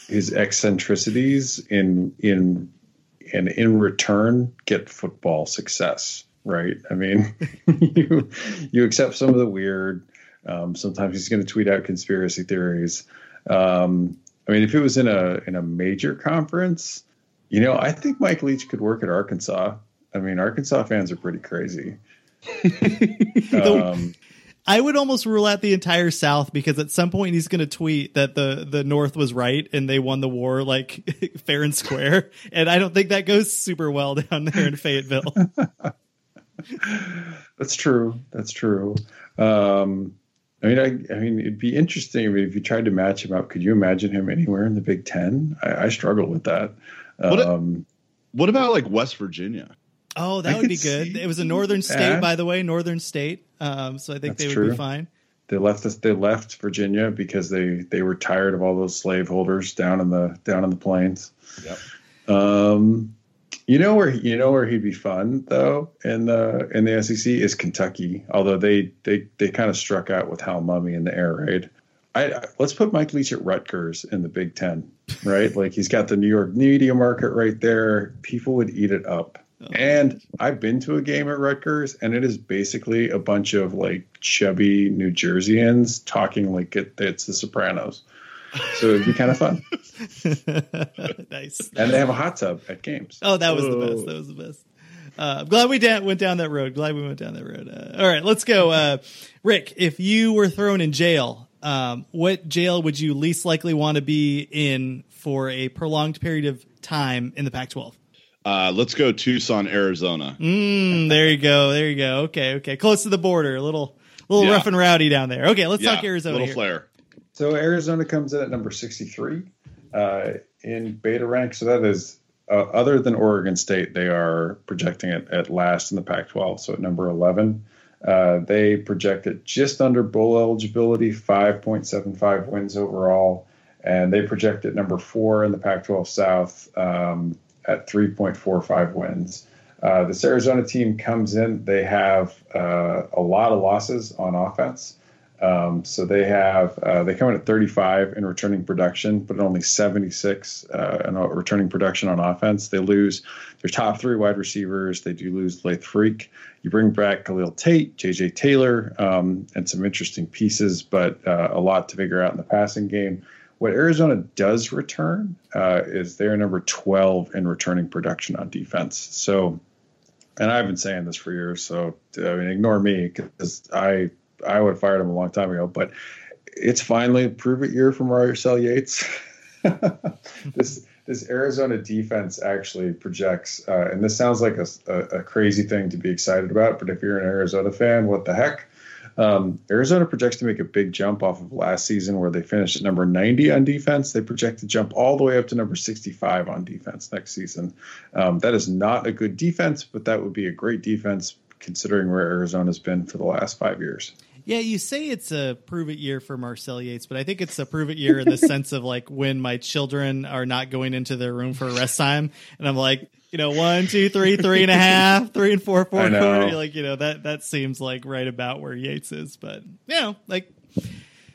his eccentricities in in and in return get football success. Right? I mean, you you accept some of the weird. Um, sometimes he's going to tweet out conspiracy theories. Um, I mean, if it was in a in a major conference, you know, I think Mike Leach could work at Arkansas. I mean, Arkansas fans are pretty crazy. um, I would almost rule out the entire South because at some point he's going to tweet that the the North was right and they won the war like fair and square, and I don't think that goes super well down there in Fayetteville. That's true. That's true. Um, I mean, I, I, mean, it'd be interesting if you tried to match him up. Could you imagine him anywhere in the Big Ten? I, I struggle with that. Um, what, what about like West Virginia? Oh, that I would be good. It was a northern state, by the way, northern state. Um, so I think That's they would true. be fine. They left us. They left Virginia because they they were tired of all those slaveholders down in the down in the plains. Yep. Um, you know where you know where he'd be fun though in the in the SEC is Kentucky. Although they they they kind of struck out with Hal Mumme in the air raid. I, I, let's put Mike Leach at Rutgers in the Big Ten, right? like he's got the New York media market right there. People would eat it up. And I've been to a game at Rutgers, and it is basically a bunch of like chubby New Jerseyans talking like it, it's The Sopranos. So it'd be kind of fun. nice. And they have a hot tub at games. Oh, that was the best. That was the best. Uh, I'm glad we da- went down that road. Glad we went down that road. Uh, all right, let's go. Uh, Rick, if you were thrown in jail, um, what jail would you least likely want to be in for a prolonged period of time in the Pac 12? Uh, let's go Tucson, Arizona. Mm, there you go. There you go. Okay, okay. Close to the border. A little, little yeah. rough and rowdy down there. Okay, let's yeah, talk Arizona. Little here. flair. So Arizona comes in at number 63 uh, in beta rank. So that is, uh, other than Oregon State, they are projecting it at last in the Pac 12. So at number 11. Uh, they it just under bowl eligibility, 5.75 wins overall, and they projected number four in the Pac-12 South, um, at 3.45 wins. Uh, this Arizona team comes in, they have uh, a lot of losses on offense. Um, so they have uh, they come in at 35 in returning production, but only 76 uh, in returning production on offense. They lose their top three wide receivers. They do lose Laith Freak. You bring back Khalil Tate, J.J. Taylor, um, and some interesting pieces, but uh, a lot to figure out in the passing game. What Arizona does return uh, is they're number 12 in returning production on defense. So, and I've been saying this for years, so I mean, ignore me because I I would have fired him a long time ago. But it's finally a prove it year from Marcel Yates. this this Arizona defense actually projects, uh, and this sounds like a, a, a, crazy thing to be excited about, but if you're an Arizona fan, what the heck? Um, Arizona projects to make a big jump off of last season where they finished at number 90 on defense. They project to jump all the way up to number 65 on defense next season. Um, that is not a good defense, but that would be a great defense considering where Arizona's been for the last five years. Yeah, you say it's a prove it year for Marcel Yates, but I think it's a prove it year in the sense of like when my children are not going into their room for rest time, and I'm like, you know, one, two, three, three and a half, three and four, four quarter. Like, you know, that that seems like right about where Yates is, but you know, like,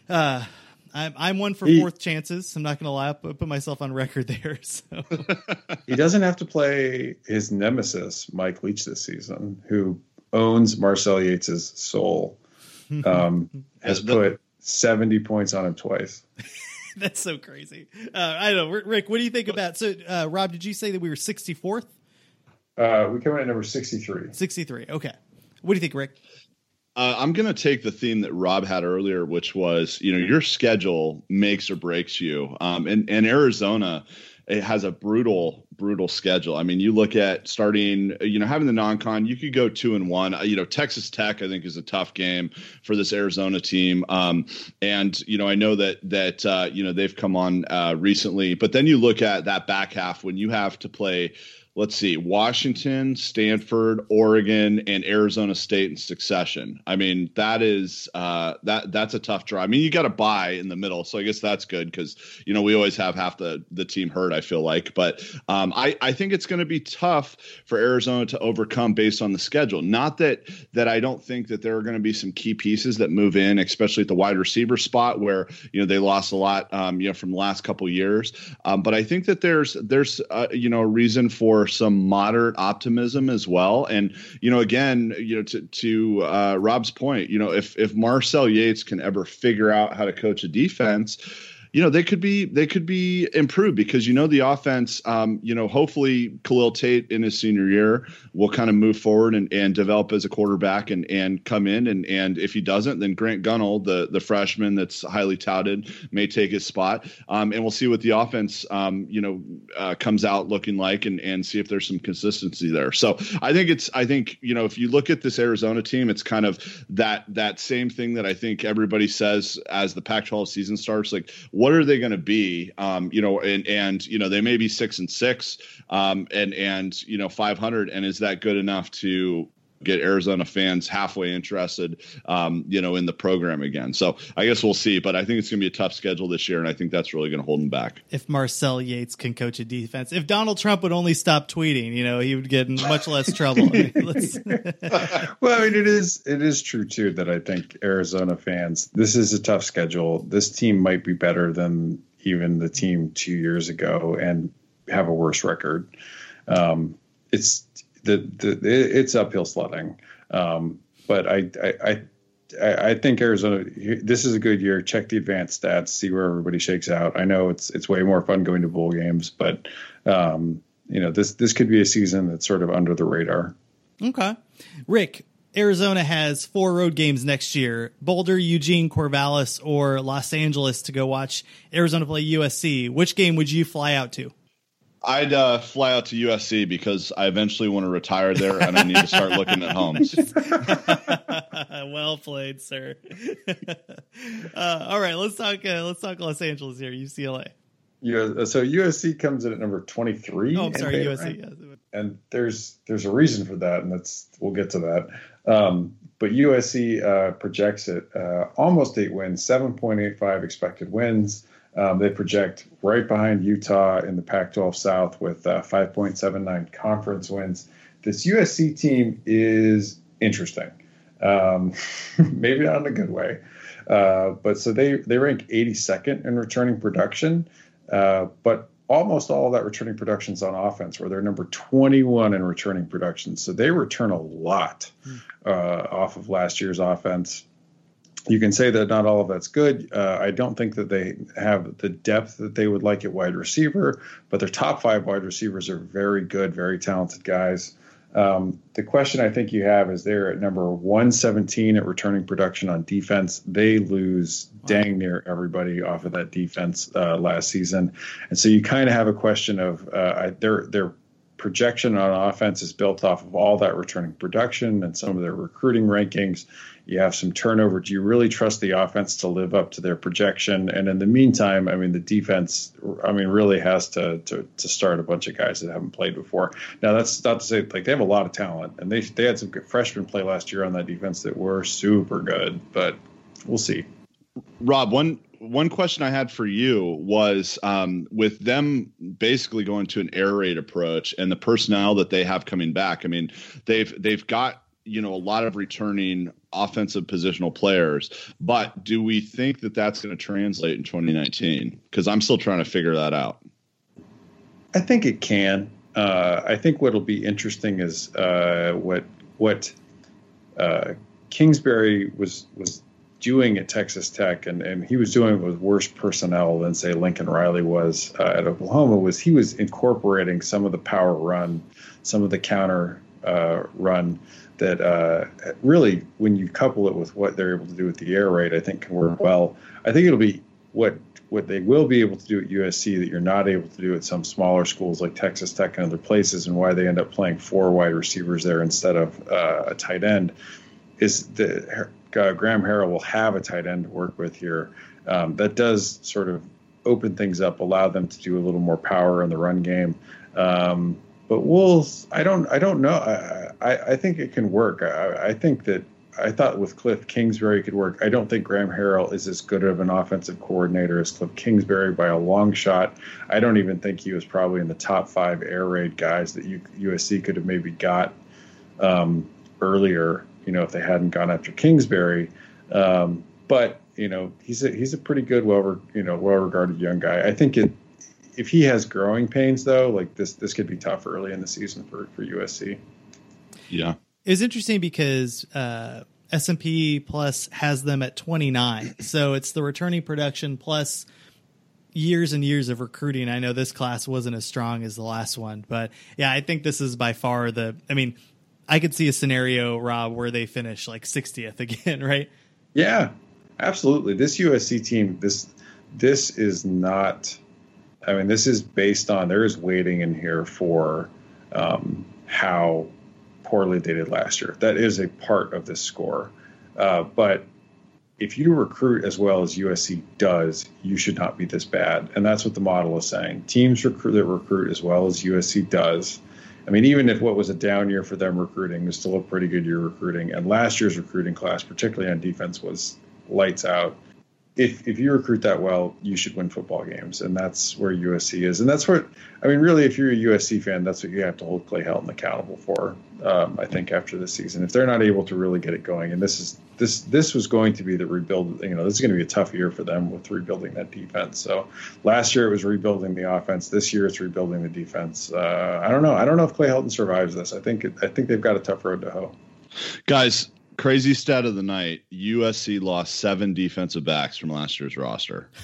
uh, I'm I'm one for he, fourth chances. I'm not going to lie, put, put myself on record there. So he doesn't have to play his nemesis, Mike Leach, this season, who owns Marcel Yates's soul um, has put 70 points on him twice. That's so crazy. Uh, I don't know, Rick. What do you think about? So, uh, Rob, did you say that we were 64th? Uh, we came in at number 63. 63. Okay. What do you think, Rick? Uh, I'm going to take the theme that Rob had earlier, which was, you know, your schedule makes or breaks you. Um, and, and Arizona, it has a brutal, brutal schedule. I mean, you look at starting, you know, having the non-con, you could go two and one. You know, Texas Tech, I think, is a tough game for this Arizona team. Um, and you know, I know that that uh, you know they've come on uh, recently, but then you look at that back half when you have to play let's see, Washington, Stanford, Oregon, and Arizona State in succession. I mean, that is uh, that that's a tough draw. I mean, you got to buy in the middle, so I guess that's good because you know we always have half the the team hurt. I feel like, but um, I I think it's going to be tough for Arizona to overcome based on the schedule. Not that that I don't think that there are going to be some key pieces that move in, especially at the wide receiver spot where you know they lost a lot, um, you know, from the last couple years. Um, but I think that there's there's uh, you know a reason for some moderate optimism as well. And you know, again, you know, to to uh, Rob's point, you know, if if Marcel Yates can ever figure out how to coach a defense you know they could be they could be improved because you know the offense um, you know hopefully Khalil Tate in his senior year will kind of move forward and, and develop as a quarterback and and come in. And and if he doesn't then Grant Gunnell the the freshman that's highly touted may take his spot. Um, and we'll see what the offense um, you know uh, comes out looking like and and see if there's some consistency there. So I think it's I think you know if you look at this Arizona team it's kind of that that same thing that I think everybody says as the Pac-12 season starts. Like what are they going to be? Um, you know, and and you know they may be six and six, um, and and you know five hundred, and is that good enough to get Arizona fans halfway interested, um, you know, in the program again. So I guess we'll see, but I think it's going to be a tough schedule this year, and I think that's really going to hold them back. If Marcel Yates can coach a defense, if Donald Trump would only stop tweeting, you know, he would get in much less trouble. I mean, well, I mean, it is it is true too that I think Arizona fans, this is a tough schedule. This team might be better than even the team two years ago and have a worse record. Um, it's the, the it's uphill sledding. Um, but I, I, I, I think Arizona. This is a good year. Check the advanced stats, see where everybody shakes out. I know it's it's way more fun going to bowl games, but um, you know this this could be a season that's sort of under the radar. Okay, Rick. Arizona has four road games next year: Boulder, Eugene, Corvallis, or Los Angeles to go watch Arizona play USC. Which game would you fly out to? I'd uh, fly out to USC because I eventually want to retire there and I need to start looking at homes. well played, sir. uh, all right, let's talk. Uh, let's talk Los Angeles here. UCLA. Yeah, so USC comes in at number twenty three. Oh, I'm sorry, USC. Right? And there's there's a reason for that, and that's we'll get to that. Um, but USC uh, projects it uh, almost eight wins, seven point eight five expected wins. Um, they project right behind Utah in the Pac 12 South with uh, 5.79 conference wins. This USC team is interesting. Um, maybe not in a good way. Uh, but so they, they rank 82nd in returning production, uh, but almost all of that returning production is on offense, where they're number 21 in returning production. So they return a lot hmm. uh, off of last year's offense you can say that not all of that's good. Uh, I don't think that they have the depth that they would like at wide receiver, but their top five wide receivers are very good, very talented guys. Um, the question I think you have is they're at number 117 at returning production on defense. They lose dang near everybody off of that defense uh, last season, and so you kind of have a question of uh, their their projection on offense is built off of all that returning production and some of their recruiting rankings. You have some turnover. Do you really trust the offense to live up to their projection? And in the meantime, I mean, the defense, I mean, really has to to, to start a bunch of guys that haven't played before. Now, that's not to say like they have a lot of talent, and they they had some good freshmen play last year on that defense that were super good, but we'll see. Rob, one one question I had for you was um, with them basically going to an air raid approach and the personnel that they have coming back. I mean, they've they've got you know a lot of returning offensive positional players, but do we think that that's going to translate in 2019? Because I'm still trying to figure that out. I think it can. Uh, I think what'll be interesting is uh, what what uh, Kingsbury was was doing at Texas Tech, and, and he was doing it with worse personnel than say Lincoln Riley was uh, at Oklahoma. Was he was incorporating some of the power run, some of the counter uh, run that uh, really, when you couple it with what they're able to do with the air raid, I think can work well. I think it'll be what what they will be able to do at USC that you're not able to do at some smaller schools like Texas Tech and other places, and why they end up playing four wide receivers there instead of uh, a tight end, is the uh, Graham Harrell will have a tight end to work with here. Um, that does sort of open things up, allow them to do a little more power in the run game. Um, but we'll, I don't, I don't know. I, I, I think it can work. I, I, think that I thought with Cliff Kingsbury could work. I don't think Graham Harrell is as good of an offensive coordinator as Cliff Kingsbury by a long shot. I don't even think he was probably in the top five air raid guys that USC could have maybe got um, earlier you know, if they hadn't gone after Kingsbury. Um, but you know, he's a he's a pretty good, well you know, well regarded young guy. I think it if he has growing pains though, like this this could be tough early in the season for for USC. Yeah, it was interesting because uh, S&P Plus has them at 29, so it's the returning production plus years and years of recruiting. I know this class wasn't as strong as the last one, but yeah, I think this is by far the. I mean, I could see a scenario, Rob, where they finish like 60th again, right? Yeah, absolutely. This USC team, this this is not. I mean, this is based on there is waiting in here for um, how poorly they did last year. That is a part of this score, uh, but if you recruit as well as USC does, you should not be this bad. And that's what the model is saying. Teams recruit that recruit as well as USC does I mean, even if what was a down year for them recruiting was still a pretty good year recruiting. And last year's recruiting class, particularly on defense, was lights out if if you recruit that well, you should win football games, and that's where USC is, and that's what I mean. Really, if you're a USC fan, that's what you have to hold Clay Helton accountable for. Um, I think after this season, if they're not able to really get it going, and this is this this was going to be the rebuild. You know, this is going to be a tough year for them with rebuilding that defense. So last year it was rebuilding the offense. This year it's rebuilding the defense. Uh, I don't know. I don't know if Clay Helton survives this. I think I think they've got a tough road to hoe. Guys, crazy stat of the night: USC lost seven defensive backs from last year's roster.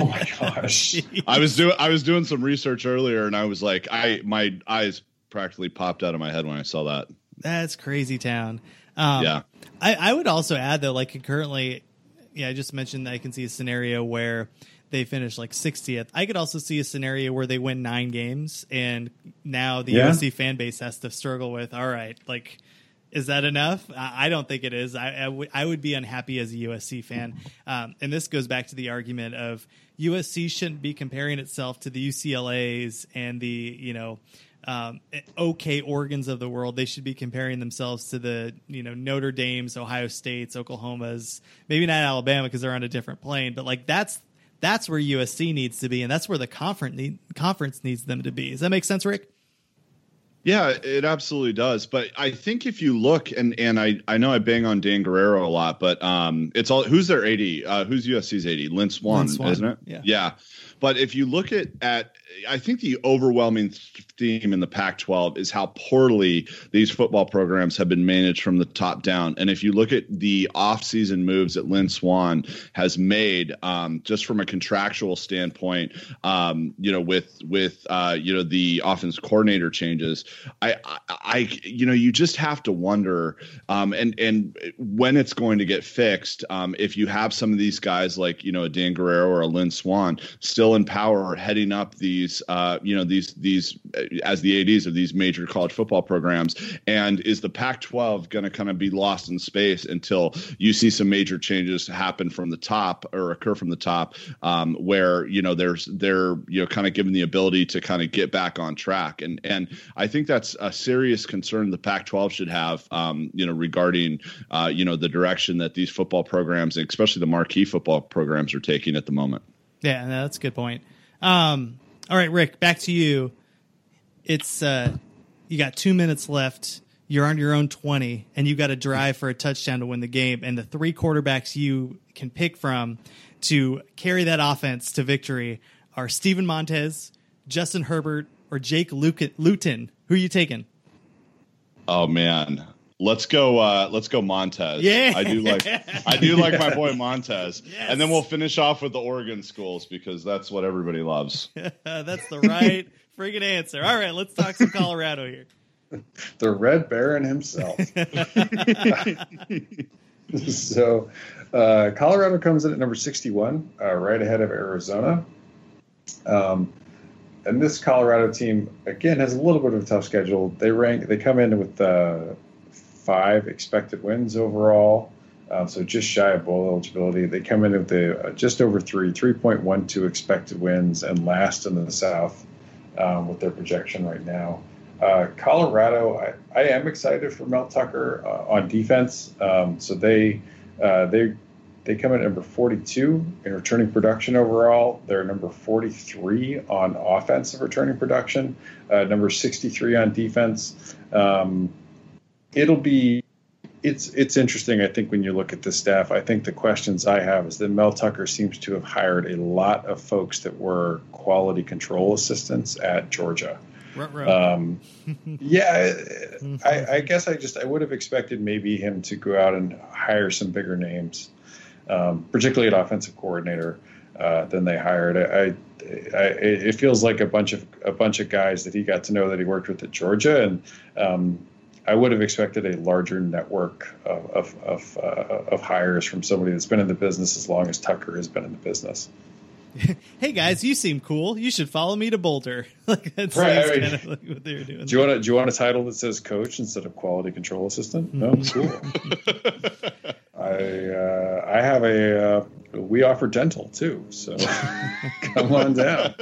Oh my gosh! I was doing I was doing some research earlier, and I was like, I my eyes practically popped out of my head when I saw that. That's crazy town. Um, yeah, I, I would also add though, like concurrently, yeah, I just mentioned that I can see a scenario where they finish like 60th. I could also see a scenario where they win nine games, and now the yeah. USC fan base has to struggle with, all right, like is that enough? I don't think it is. I, I, w- I would be unhappy as a USC fan. Um, and this goes back to the argument of USC shouldn't be comparing itself to the UCLA's and the, you know, um, okay Oregons of the world. They should be comparing themselves to the, you know, Notre Dame's, Ohio State's, Oklahoma's, maybe not Alabama because they're on a different plane, but like that's that's where USC needs to be, and that's where the conference need, conference needs them to be. Does that make sense, Rick? Yeah, it absolutely does. But I think if you look and and I I know I bang on Dan Guerrero a lot, but um, it's all who's their AD? Uh, who's USC's AD? Lynn Swann, isn't it? Yeah. Yeah. but if you look at at I think the overwhelming theme in the Pac 12 is how poorly these football programs have been managed from the top down. And if you look at the offseason moves that Lynn Swann has made, um, just from a contractual standpoint, um, you know, with, with, uh, you know, the offense coordinator changes, I, I, I, you know, you just have to wonder, um, and, and when it's going to get fixed, um, if you have some of these guys like, you know, a Dan Guerrero or a Lynn Swann still in power heading up these, uh, you know, these, these, as the ads of these major college football programs? And is the pac 12 going to kind of be lost in space until you see some major changes happen from the top or occur from the top um, where you know there's they're you know kind of given the ability to kind of get back on track? And and i think that's a serious concern the pac 12 should have um, you know regarding uh, you know the direction that these football programs especially the marquee football programs are taking at the moment. Yeah that's a good point. Um, all right rick back to you it's uh, you got two minutes left. You're on your own 20, and you got to drive for a touchdown to win the game. And the three quarterbacks you can pick from to carry that offense to victory are Steven Montez, Justin Herbert, or Jake Luton. Who are you taking? Oh man, let's go. Uh, let's go Montez. Yeah, I do like. I do like my boy Montez. Yes. And then we'll finish off with the Oregon schools because that's what everybody loves. that's the right friggin' answer. All right, let's talk some Colorado here. the Red Baron himself. so, uh, Colorado comes in at number 61, uh, right ahead of Arizona. Um, and this Colorado team again has a little bit of a tough schedule. They rank, they come in with uh, five expected wins overall, um, so just shy of bowl eligibility. They come in with the, uh, just over three, 3.12 expected wins, and last in the South um, with their projection right now. Uh, Colorado, I, I, am excited for Mel Tucker uh, on defense. Um, so they uh, they they come in at number 42 in returning production overall. They're number 43 on offensive returning production, uh, number 63 on defense. Um, it'll be it's it's interesting. I think when you look at the staff, I think the questions I have is that Mel Tucker seems to have hired a lot of folks that were quality control assistants at Georgia. Um, yeah, I, I, guess I just I would have expected maybe him to go out and hire some bigger names, um, particularly an offensive coordinator, uh, than they hired. I, I, it feels like a bunch of a bunch of guys that he got to know that he worked with at Georgia, and um, I would have expected a larger network of of of, uh, of, hires from somebody that's been in the business as long as Tucker has been in the business. hey guys, you seem cool. You should follow me to Boulder. like that's right, I mean, kind of like what they're doing. Do you want to do you want a title that says coach instead of quality control assistant? No, mm-hmm. cool. I uh, I have a uh, we offer dental too, so come on down.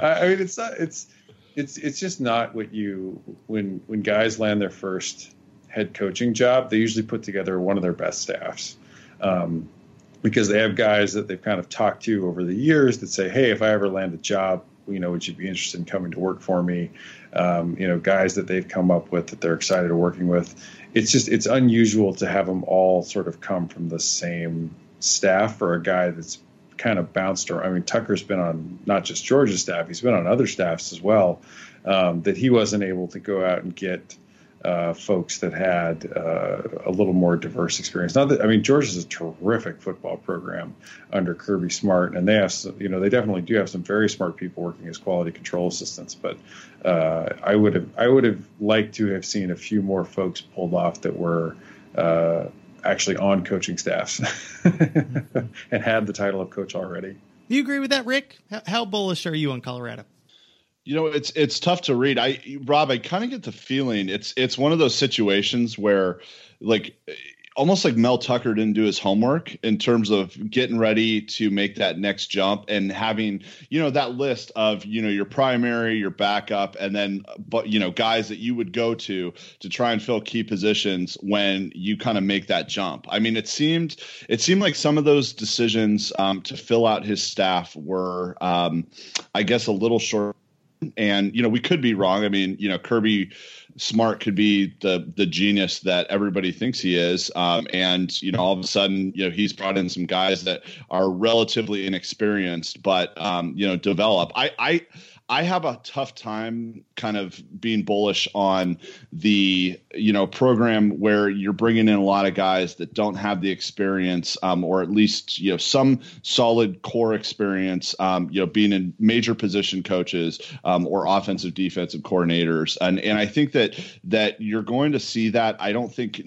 I, I mean, it's not it's it's it's just not what you when when guys land their first head coaching job, they usually put together one of their best staffs. Um, because they have guys that they've kind of talked to over the years that say, "Hey, if I ever land a job, you know, would you be interested in coming to work for me?" Um, you know, guys that they've come up with that they're excited working with. It's just it's unusual to have them all sort of come from the same staff for a guy that's kind of bounced around. I mean, Tucker's been on not just Georgia's staff; he's been on other staffs as well. Um, that he wasn't able to go out and get uh, folks that had uh, a little more diverse experience. Not that I mean, Georgia's a terrific football program under Kirby Smart, and they have some, you know they definitely do have some very smart people working as quality control assistants. But uh, I would have I would have liked to have seen a few more folks pulled off that were uh, actually on coaching staffs mm-hmm. and had the title of coach already. Do you agree with that, Rick? How bullish are you on Colorado? You know, it's it's tough to read. I Rob, I kind of get the feeling it's it's one of those situations where like almost like Mel Tucker didn't do his homework in terms of getting ready to make that next jump and having, you know, that list of, you know, your primary, your backup, and then, but, you know, guys that you would go to to try and fill key positions when you kind of make that jump. I mean, it seemed, it seemed like some of those decisions um, to fill out his staff were, um, I guess, a little short And you know, we could be wrong. I mean, you know, Kirby Smart could be the the genius that everybody thinks he is, um, and you know, all of a sudden, you know, he's brought in some guys that are relatively inexperienced, but um, you know, develop. I I I have a tough time kind of being bullish on the you know program where you're bringing in a lot of guys that don't have the experience um, or at least you know some solid core experience um, you know being in major position coaches um, or offensive defensive coordinators. And and I think that that you're going to see that. I don't think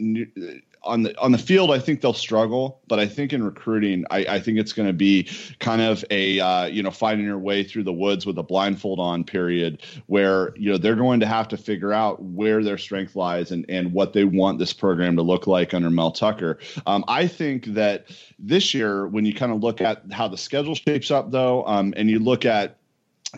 on the on the field, I think they'll struggle, but I think in recruiting, I, I think it's going to be kind of a uh, you know finding your way through the woods with a blindfold on period, where you know they're going to have to figure out where their strength lies and and what they want this program to look like under Mel Tucker. Um, I think that this year, when you kind of look at how the schedule shapes up, though, um, and you look at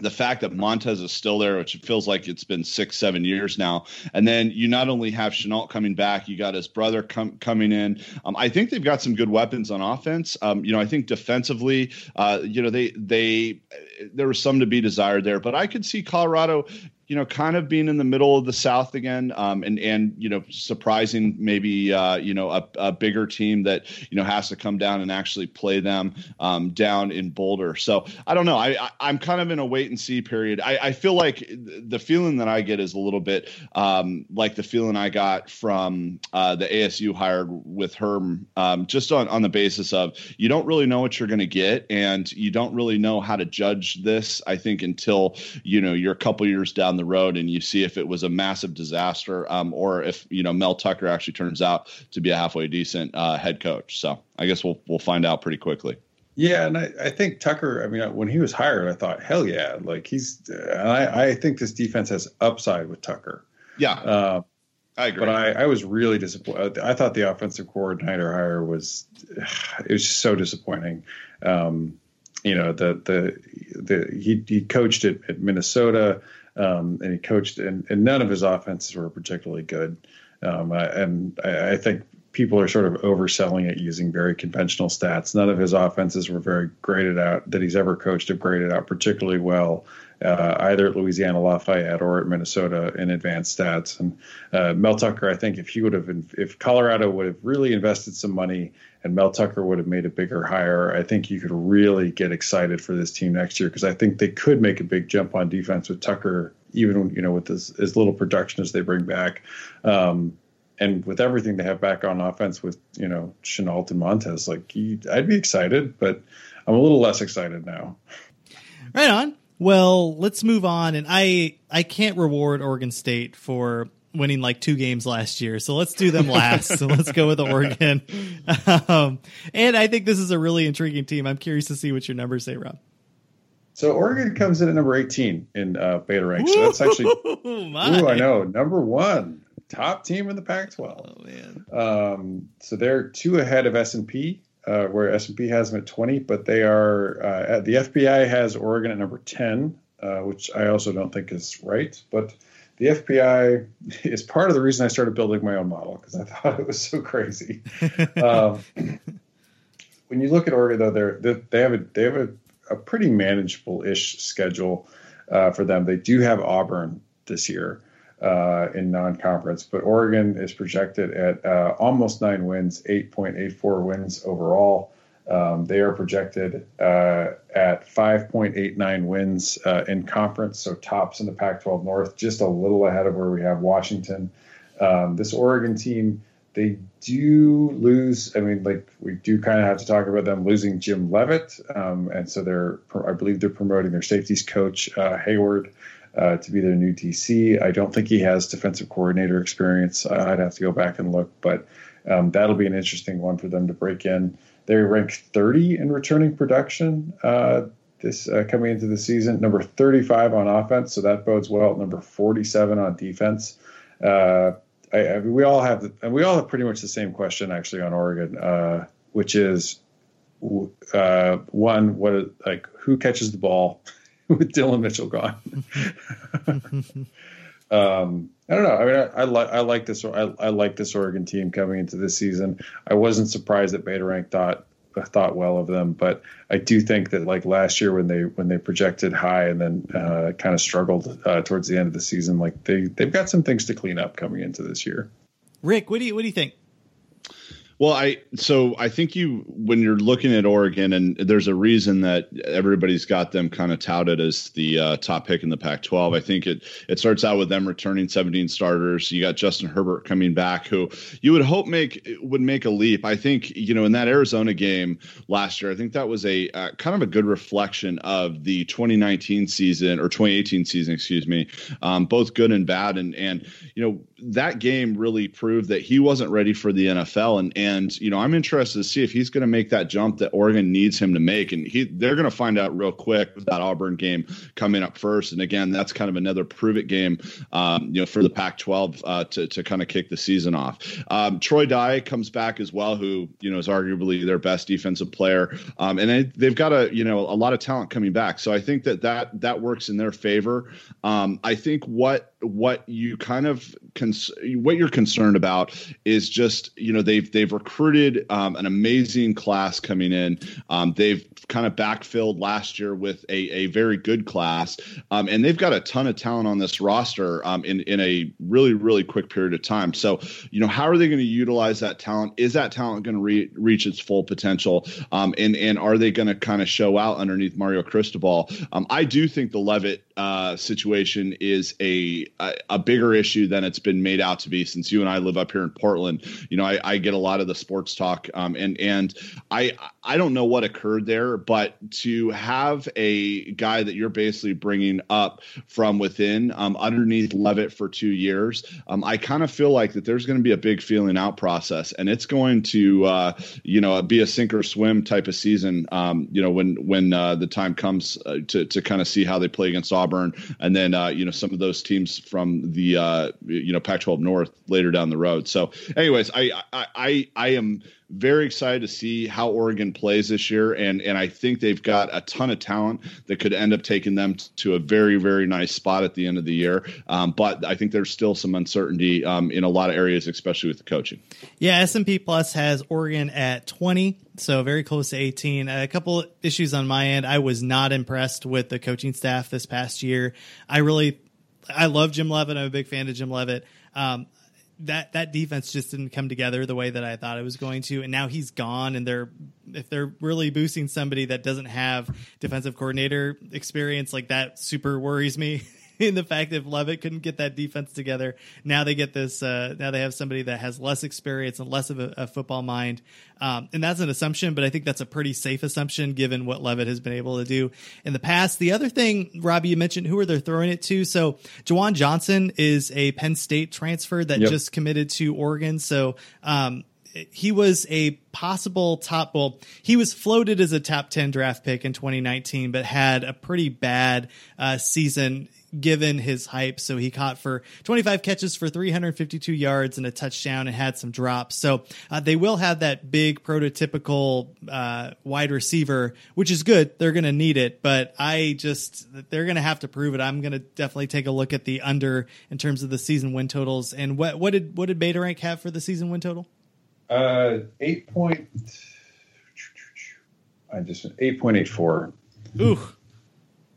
the fact that Montez is still there, which it feels like it's been six, seven years now, and then you not only have Shenault coming back, you got his brother com- coming in. Um, I think they've got some good weapons on offense. Um, you know, I think defensively, uh, you know, they they there was some to be desired there, but I could see Colorado you know, kind of being in the middle of the South again, um, and and you know, surprising maybe uh, you know a, a, bigger team that you know has to come down and actually play them um, down in Boulder. So I don't know. I, I am kind of in a wait and see period. I, I feel like the feeling that I get is a little bit um, like the feeling I got from uh, the ASU hired with Herm, um, just on on the basis of you don't really know what you're going to get, and you don't really know how to judge this. I think until you know you're a couple years down the road and you see if it was a massive disaster um, or if you know Mel Tucker actually turns out to be a halfway decent uh, head coach. So I guess we'll we'll find out pretty quickly. Yeah, and I, I think Tucker. I mean, when he was hired, I thought, hell yeah, like he's. I, I think this defense has upside with Tucker. Yeah, uh, I agree. But I, I was really disappointed. I thought the offensive coordinator hire was, it was just so disappointing. Um, you know, the the the he he coached at, at Minnesota um, and he coached, and, and, none of his offenses were particularly good. Um, I, and I, I, think people are sort of overselling it using very conventional stats. None of his offenses were very graded out that he's ever coached have graded out particularly well, uh, either at Louisiana Lafayette or at Minnesota in advanced stats. And uh, Mel Tucker, I think if he would have, if Colorado would have really invested some money and Mel Tucker would have made a bigger hire, I think you could really get excited for this team next year because I think they could make a big jump on defense with Tucker, even you know with as, as little production as they bring back. Um, and with everything they have back on offense with you know Shenault and Montez, like I'd be excited, but I'm a little less excited now. Right on. Well, let's move on. And I I can't reward Oregon State for winning like two games last year. So let's do them last. so let's go with Oregon. Um, and I think this is a really intriguing team. I'm curious to see what your numbers say, Rob. So Oregon comes in at number 18 in uh, beta rank. So that's actually, ooh, I know, number one, top team in the Pac-12. Oh man. Um, so they're two ahead of S&P, uh, where S&P has them at 20, but they are uh, the FPI has Oregon at number 10, uh, which I also don't think is right, but the FPI is part of the reason I started building my own model because I thought it was so crazy. um, when you look at Oregon, though, they're, they have a they have a, a pretty manageable-ish schedule uh, for them. They do have Auburn this year uh, in non-conference, but Oregon is projected at uh, almost nine wins, 8.84 wins overall. Um, they are projected uh, at 5.89 wins uh, in conference, so tops in the Pac 12 North, just a little ahead of where we have Washington. Um, this Oregon team, they do lose. I mean, like, we do kind of have to talk about them losing Jim Leavitt. Um, and so they're, I believe they're promoting their safeties coach, uh, Heyward. Uh, to be their new DC. I don't think he has defensive coordinator experience. I'd have to go back and look, but um, that'll be an interesting one for them to break in. They rank 30 in returning production uh, this uh, coming into the season. Number 35 on offense, so that bodes well. Number 47 on defense. Uh, I, I, we all have, the, and we all have pretty much the same question actually on Oregon, uh, which is uh, one, what like who catches the ball with Dillon Mitchell gone? um, I don't know. I mean, I, I like I like this. I, I, like this Oregon team coming into this season. I wasn't surprised that Beta Rank thought thought well of them, but I do think that like last year when they when they projected high and then uh, kind of struggled uh, towards the end of the season, like they they've got some things to clean up coming into this year. Rick, what do you what do you think? Well, I so I think you when you're looking at Oregon, and there's a reason that everybody's got them kind of touted as the uh, top pick in the Pac-12. I think it it starts out with them returning 17 starters. You got Justin Herbert coming back, who you would hope make would make a leap. I think you know in that Arizona game last year, I think that was a uh, kind of a good reflection of the 2019 season or 2018 season, excuse me, um, both good and bad. And and you know that game really proved that he wasn't ready for the NFL and. and and you know, I'm interested to see if he's going to make that jump that Oregon needs him to make. And he, they're going to find out real quick with that Auburn game coming up first. And again, that's kind of another prove it game, um, you know, for the Pac-12 uh, to to kind of kick the season off. Um, Troy Dye comes back as well, who you know is arguably their best defensive player, um, and they, they've got a you know a lot of talent coming back. So I think that that that works in their favor. Um, I think what what you kind of cons- what you're concerned about is just you know they've they've recruited um, an amazing class coming in. Um, they've kind of backfilled last year with a, a very good class, um, and they've got a ton of talent on this roster um, in in a really really quick period of time. So you know how are they going to utilize that talent? Is that talent going to re- reach its full potential? Um, and and are they going to kind of show out underneath Mario Cristobal? Um, I do think the Leavitt uh, situation is a, a, bigger issue than it's been made out to be. Since you and I live up here in Portland, you know, I, I get a lot of the sports talk, um, and and I I don't know what occurred there, but to have a guy that you're basically bringing up from within, um, underneath Leavitt for two years, um, I kind of feel like that there's going to be a big feeling out process, and it's going to uh, you know be a sink or swim type of season. Um, you know, when when uh, the time comes uh, to to kind of see how they play against Auburn Auburn, and then uh, you know some of those teams from the uh, you know Pac-12 North later down the road. So, anyways, I I I am very excited to see how Oregon plays this year, and and I think they've got a ton of talent that could end up taking them to a very very nice spot at the end of the year. Um, but I think there's still some uncertainty um, in a lot of areas, especially with the coaching. Yeah, S and P Plus has Oregon at 20, so very close to 18. A couple issues on my end. I was not impressed with the coaching staff this past year. I really, I love Jim Leavitt. I'm a big fan of Jim Leavitt. Um, that that defense just didn't come together the way that I thought it was going to, and now he's gone. And they're if they're really boosting somebody that doesn't have defensive coordinator experience, like that super worries me. in the fact that Leavitt couldn't get that defense together. Now they get this. Uh, now they have somebody that has less experience and less of a, a football mind, um, and that's an assumption. But I think that's a pretty safe assumption given what Leavitt has been able to do in the past. The other thing, Robbie, you mentioned who are they throwing it to? So Juwan Johnson is a Penn State transfer that yep. just committed to Oregon. So. Um, he was a possible top well he was floated as a top 10 draft pick in 2019 but had a pretty bad uh, season given his hype. So he caught for 25 catches for 352 yards and a touchdown and had some drops. So uh, they will have that big prototypical uh, wide receiver, which is good. They're going to need it, but I just, they're going to have to prove it. I'm going to definitely take a look at the under in terms of the season win totals. And what, what did, what did Beta Rank have for the season win total? Uh, eight point, I just, 8.84. Ooh.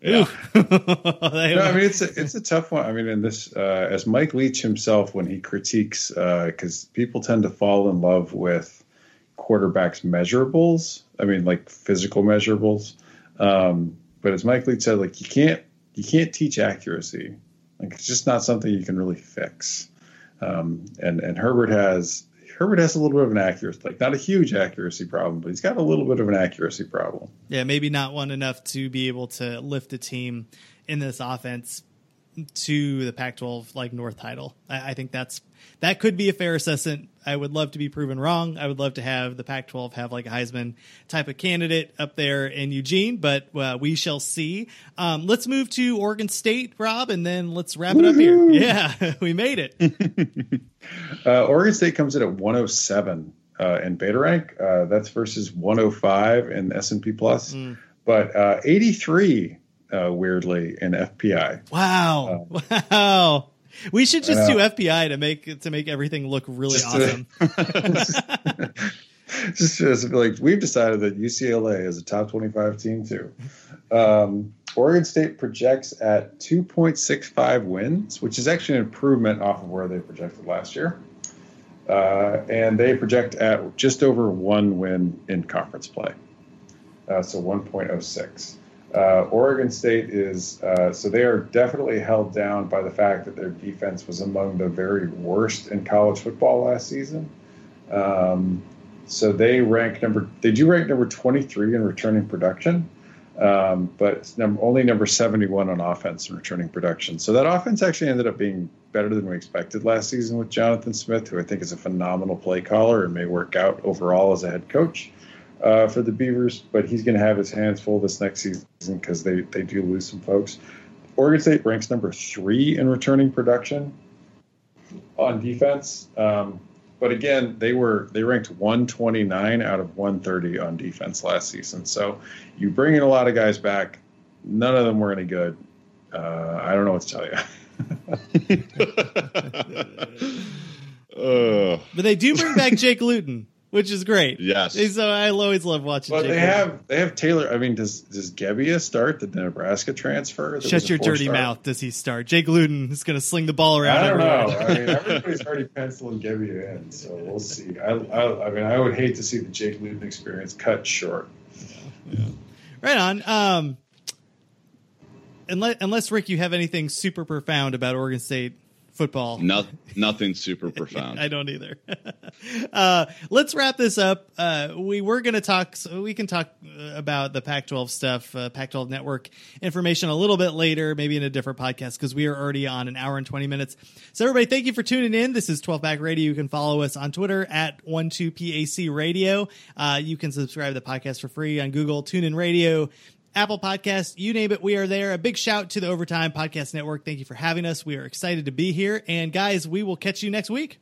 Yeah. no, I mean it's a, it's a tough one. I mean, in this, uh, as Mike Leach himself, when he critiques, because uh, people tend to fall in love with quarterbacks' measurables. I mean, like physical measurables. Um, but as Mike Leach said, like you can't you can't teach accuracy. Like it's just not something you can really fix. Um, and and Herbert has Herbert has a little bit of an accuracy, like not a huge accuracy problem, but he's got a little bit of an accuracy problem. Yeah, maybe not one enough to be able to lift a team in this offense to the Pac-12 like North title. I, I, think that's that could be a fair assessment. I would love to be proven wrong. I would love to have the Pac-12 have like a Heisman type of candidate up there in Eugene, but uh, we shall see. Um, let's move to Oregon State, Rob, and then let's wrap Woo-hoo! it up here. Yeah, we made it. uh, Oregon State comes in at 107 uh, in Beta rank. Uh, that's versus 105 in S and P plus, mm. but uh, 83 uh, weirdly in FPI. Wow! Uh, wow! We should just do FPI to make to make everything look really awesome. To, just, just like we've decided that UCLA is a top 25 team too. Um, Oregon State projects at 2.65 wins, which is actually an improvement off of where they projected last year. Uh, and they project at just over one win in conference play. Uh, so 1.06. Uh, Oregon State is, uh, so they are definitely held down by the fact that their defense was among the very worst in college football last season. Um, so they rank number, they do rank number 23 in returning production um, but number, only number 71 on offense and returning production. So that offense actually ended up being better than we expected last season with Jonathan Smith, who I think is a phenomenal play caller and may work out overall as a head coach uh, for the Beavers. But he's going to have his hands full this next season because they, they do lose some folks. Oregon State ranks number three in returning production on defense. Um, but again, they were they ranked 129 out of 130 on defense last season. So you bring in a lot of guys back. None of them were any good. Uh, I don't know what to tell you. uh, but they do bring back Jake Luton which is great. Yes. So I always love watching. But Jake they have they have Taylor. I mean, does does Gebbia start the Nebraska transfer? Shut your dirty star? mouth. Does he start? Jake Luton is going to sling the ball around. I don't know. I mean, everybody's already penciling Gebbia in, so we'll see. I, I, I mean, I would hate to see the Jake Luton experience cut short. Yeah. yeah. Right on. Um, unless, unless Rick, you have anything super profound about Oregon State football. No, nothing super profound. I don't either. uh, let's wrap this up. Uh, we were going to talk, so we can talk uh, about the Pac 12 stuff, uh, Pac 12 network information a little bit later, maybe in a different podcast, because we are already on an hour and 20 minutes. So, everybody, thank you for tuning in. This is 12 Pack Radio. You can follow us on Twitter at 12PAC Radio. Uh, you can subscribe to the podcast for free on Google, TuneIn Radio, Apple Podcasts, you name it, we are there. A big shout to the Overtime Podcast Network. Thank you for having us. We are excited to be here. And guys, we will catch you next week.